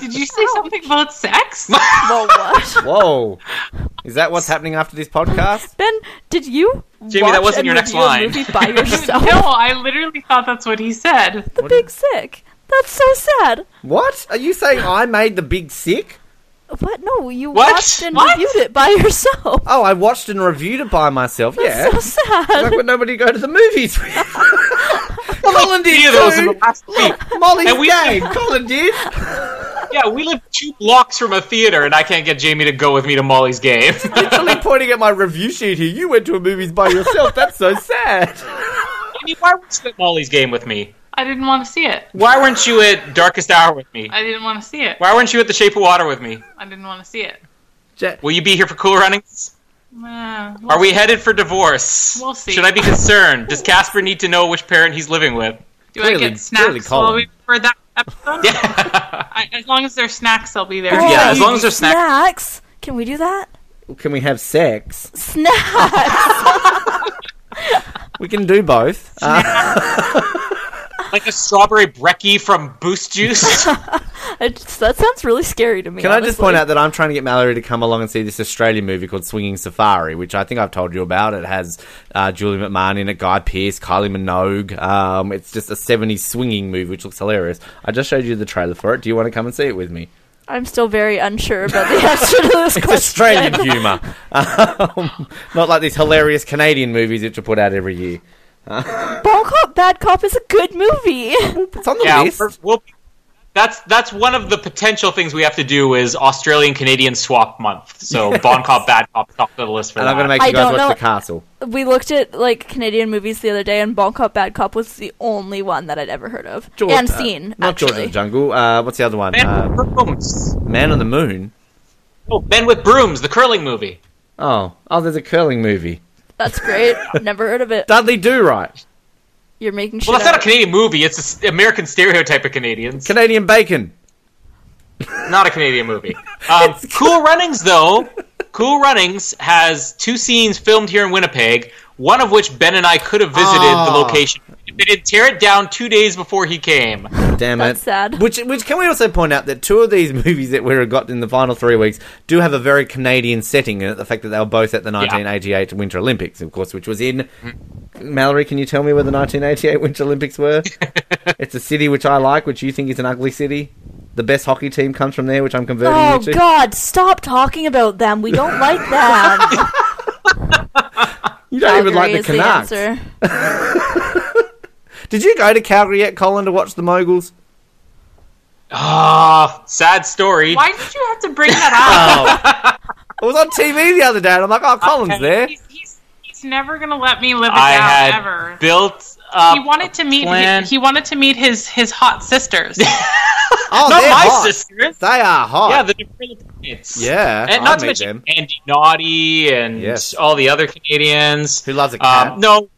Did you say something about sex? well, what? Whoa, Is that what's happening after this podcast? Ben, did you Jamie, watch that wasn't your next line. movie by yourself? no, I literally thought that's what he said. the Big Sick. That's so sad. What? Are you saying I made the big sick? What? No, you What? watched and What? reviewed it by yourself. Oh, I watched and reviewed it by myself. yeah. So sad. like when nobody go to the movies with. Colin did Three of those in the last week. Molly's And we- gay. Colin did. Yeah, we live two blocks from a theater, and I can't get Jamie to go with me to Molly's game. Literally pointing at my review sheet here. You went to a movies by yourself. That's so sad. Jamie, why weren't you at Molly's game with me? I didn't want to see it. Why weren't you at Darkest Hour with me? I didn't want to see it. Why weren't you at The Shape of Water with me? I didn't want to see it. Ja- Will you be here for Cool Runnings? Uh, we'll Are we headed for divorce? We'll see. Should I be concerned? Does Casper need to know which parent he's living with? Do Clearly- I get snacks while we for that episode? Yeah. I, as long as there's snacks, I'll be there. Oh, Yeah, as long as there's snacks. snacks. Can we do that? Can we have sex? Snacks. We can do both. Uh, like a strawberry brekkie from Boost Juice. It's- that sounds really scary to me. can I just point out that I'm trying to get Mallory to come along and see this Australian movie called Swinging Safari, which I think I've told you about. It has uh, Julian McMahon in it, Guy Pearce, Kylie Minogue. Um, it's just a 70s swinging movie, which looks hilarious. I just showed you the trailer for it. Do you want to come and see it with me? I'm still very unsure about the answer to this It's question. Australian humour. Um, not like these hilarious Canadian movies that you put out every year. Bon Cop, Bad Cop is a good movie. It's on the yeah, list. we're- we'll, that's that's one of the potential things we have to do is Australian Canadian swap month. So Bon Cop, Bad Cop, top of the list for And that. I'm going to make I you guys don't watch know- The Castle. we looked at like Canadian movies the other day, and Bon Cop, Bad Cop was the only one that I'd ever heard of George- and uh, seen. Not George of actually, the Jungle. Uh, what's the other one? Men Uh, with Brooms. Man on the Moon. Oh, Men with Brooms, the curling movie. Oh, oh, there's a curling movie. That's great. Never heard of it. Dudley Do Right. You're making shit Well, that's not a. Canadian movie. It's an American stereotype of Canadians. Canadian Bacon. not a Canadian movie. Um, cool Runnings, though. Cool Runnings has two scenes filmed here in Winnipeg. One of which Ben and I could have visited the Oh. Location. They did tear it down two days before he came. Damn That's it. sad. Which, which can we also point out that two of these movies that we've got in the final three weeks do have a very Canadian setting in it. The fact that they were both at the 1988 Winter Olympics, of course, which was in. Mm. Mallory, can you tell me where the 1988 Winter Olympics were? it's a city which I like, which you think is an ugly city. The best hockey team comes from there, which I'm converting Oh you to. God! Stop talking about them. We don't like them. You don't even like Calgary the is Canucks. answer. Did you go to Calgary yet, Colin, to watch the Moguls? Ah, sad story. Why did you have to bring that up? It was on TV the other day, and I'm like, oh, Colin's there. He's, he's, he's never gonna let me live it I down had ever. built up He wanted to meet. He, he wanted to meet his his hot sisters. Oh, not they're my hot. sisters. They are hot. Yeah, the Neapolitans. Yeah, and I'd not to mention them. Andy Naughty and Yes. all the other Canadians. Who loves a cat? Um, no,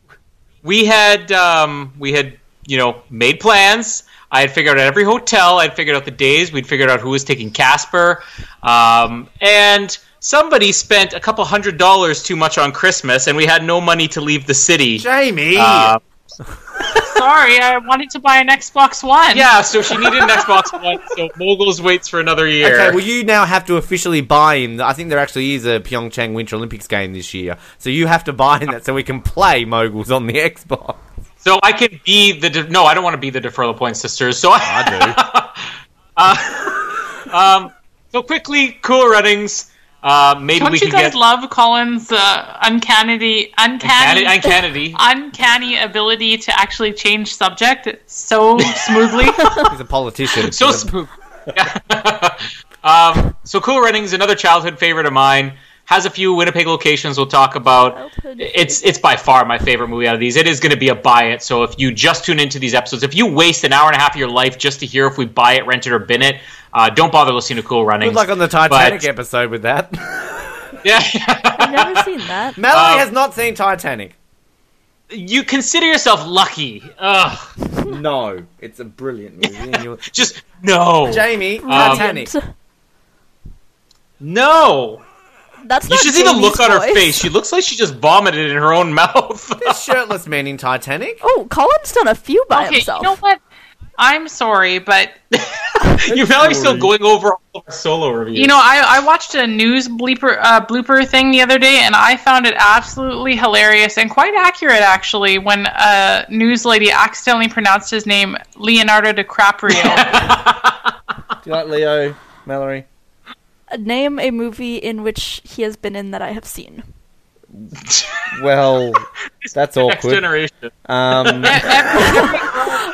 we had um, we had you know made plans. I had figured out every hotel. I'd figured out the days. We'd figured out who was taking Casper, um, and somebody spent a couple hundred dollars too much on Christmas, and we had no money to leave the city. Jamie. Uh, Sorry, I wanted to buy an Xbox One. yeah, so she needed an Xbox One. So Moguls waits for another year. Okay, well, you now have to officially buy in. I think there actually is a Pyeongchang Winter Olympics game this year, so you have to buy in that so we can play Moguls on the Xbox. So I can be the de- no, I don't want to be the Dufour-Lapointe sisters. So I, I um, so quickly, cool runnings. Uh, maybe Don't we you can guys get love Colin's uh, uncanny, uncanny, Uncanny, uncanny. uncanny ability to actually change subject so smoothly? He's a politician. so smooth. um, so cool runnings, another childhood favorite of mine. Has a few Winnipeg locations we'll talk about. It's it's by far my favorite movie out of these. It is going to be a buy it. So if you just tune into these episodes, if you waste an hour and a half of your life just to hear if we buy it, rent it, or bin it, uh, don't bother listening to Cool Runnings. Good luck on the Titanic But- episode with that. Yeah. I've never seen that. Melanie Um, has not seen Titanic. you consider yourself lucky. Ugh. No, it's a brilliant movie. Just no. Jamie, Um, Titanic. Brilliant. No. That's You not should see the look Jamie's on her voice. face. She looks like she just vomited in her own mouth. There's shirtless men in Titanic. Oh, Colin's done a few by okay, himself. you know what? I'm sorry, but You're probably still going over all of our solo reviews. You know, I, I watched a news bleeper uh, blooper thing the other day, and I found it absolutely hilarious and quite accurate, actually, when a news lady accidentally pronounced his name Leonardo DiCaprio. Do you like Leo, Mallory? Name a movie in which he has been in that I have seen. Well, that's Next awkward. generation. Um,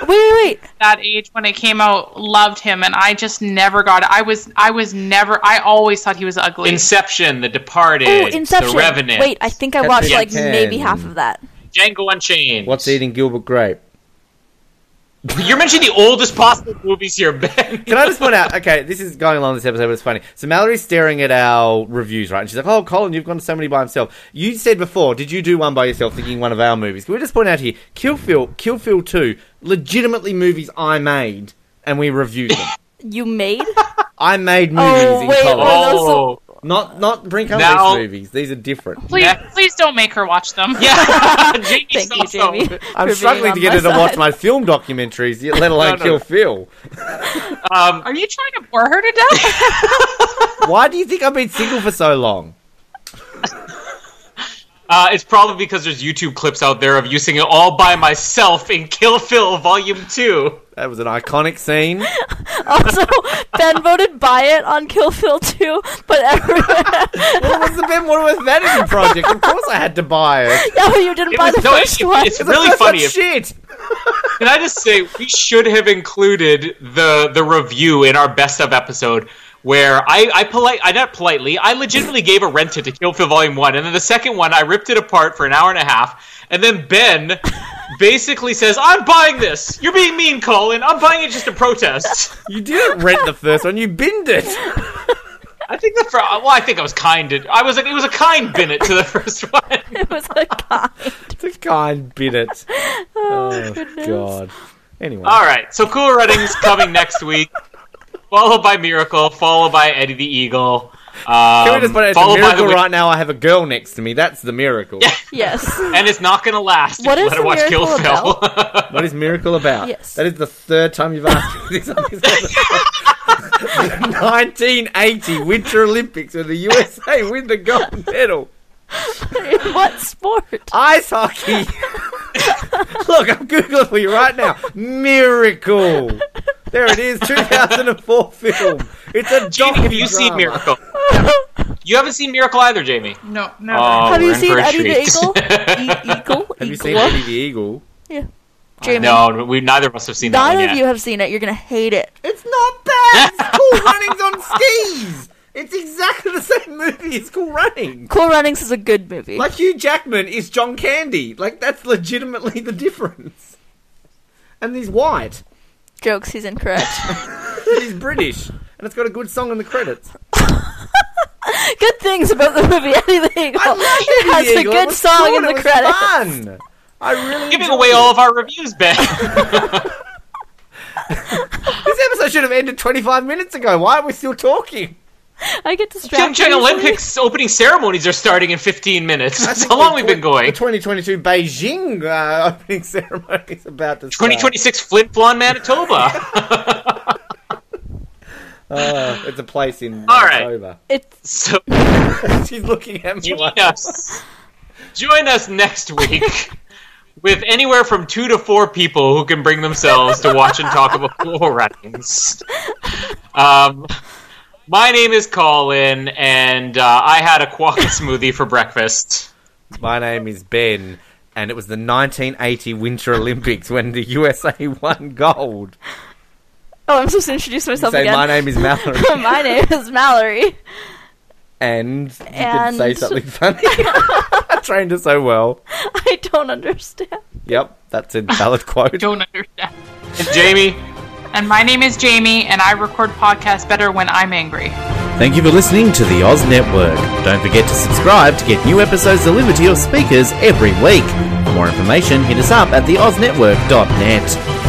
Wait, wait, wait. that age when it came out loved him, and I just never got it. I was I was never. I always thought he was ugly. Inception, The Departed, Oh, Inception. The Revenant. Wait, I think I Catch watched Me like If You Can. maybe half of that. Django Unchained. what's eating Gilbert Grape? You're mentioning the oldest possible movies here, Ben. Can I just point out? Okay, this is going along this episode, but it's funny. So Mallory's staring at our reviews, right? And she's like, "Oh, Colin, you've gone to so many by himself." You said before, did you do one by yourself, thinking one of our movies? Can we just point out here, Kill Phil, Kill Phil Two, legitimately movies I made and we reviewed them. You made? I made movies Oh, in wait, college, oh, Oh, not not Brink Huntley's Now- movies. These are different. please, Next. please don't make her watch them. yeah. Jamie Thank saw you, some. Jamie. I'm struggling to get her to watch my film documentaries, yet let alone No, no, Kill no. Phil. Um, Are you trying to bore her to death? Why do you think I've been single for so long? Uh, it's probably because there's YouTube clips out there of using it all by myself in Kill Phil Volume 2. That was an iconic scene. Also, Ben voted buy it on Kill Phil 2, but everyone. What was the Ben Waterworth vanity project? Of course I had to buy it. yeah, but you didn't It buy was- the no, first it- one. it's The really first funny. If, shit. can I just say, we should have included the, the review in our best of episode where I, I polite, I not politely, I legitimately gave a rent it to Kill Phil Volume 1, and then the second one, I ripped it apart for an hour and a half, and then Ben basically says, I'm buying this! You're being mean, Colin! I'm buying it just to protest! You didn't rent the first one. You binned it. I think the fir- uh, well, I think I was kind. To, I was. It was a kind binnet to the first one. It was a guy. It's a kind bin it. Oh, Oh goodness. god. Anyway. All right, so Cool Runnings coming next week, followed by Miracle, followed by Eddie the Eagle. Um, Can we just put it? It's a followed by miracle the, right now. I have a girl next to me. That's the miracle. Yes. and it's not going to last. What if you let her the watch Kill Miracle Phil. What is miracle about? Yes. That is the third time you've asked me this on this 1980 Winter Olympics where the USA win the gold medal. In what sport? Ice hockey. Look, I'm googling for you right now. Miracle. There it is, 2004 film. It's a Jamie, have docu you seen. Miracle? You haven't seen Miracle either, Jamie. No, never. Oh, Have you seen for Eddie the Eagle? E- Eagle? Have you seen Eddie the Eagle? Yeah. Jamie. no, we neither of us have seen that None one of you have seen it. You're gonna hate it. It's not bad. It's cool runnings on skis. It's exactly the same movie as Cool Runnings. Cool Runnings is a good movie. Like Hugh Jackman is John Candy. Like that's legitimately the difference. And he's white. Jokes. He's incorrect. He's British. And it's got a good song in the credits. good things about the movie Eddie the Eagle. I it has the a Eagle. It good was song good. in It the was credits. Fun. I really Giving away it. all of our reviews, Ben. This episode should have ended 25 minutes ago. Why are we still talking? I get distracted. Pyeongchang. Olympics opening ceremonies are starting in 15 minutes. That's how long the we've been going. The 2022 Beijing uh, opening ceremony is about to start. 2026 Flin Flon, Manitoba. Uh, it's a place in All right. October. It's so She's looking at me join like us, join us next week with anywhere from two to four people who can bring themselves to watch and talk about cool runnings. Um, my name is Colin, and uh, I had a quokka smoothie for breakfast. My name is Ben, and it was the 1980 Winter Olympics when the USA won gold. oh, I'm supposed to introduce You myself say, again. my name is Mallory, My name is Mallory. and you And- could say something funny. I trained her so well. I don't understand. Yep, that's a valid quote. I don't understand. And Jamie, And my name is Jamie, and I record podcasts better when I'm angry. Thank you for listening to the Oz Network. Don't forget to subscribe to get new episodes delivered to your speakers every week. For more information, hit us up at theoznetwork.net.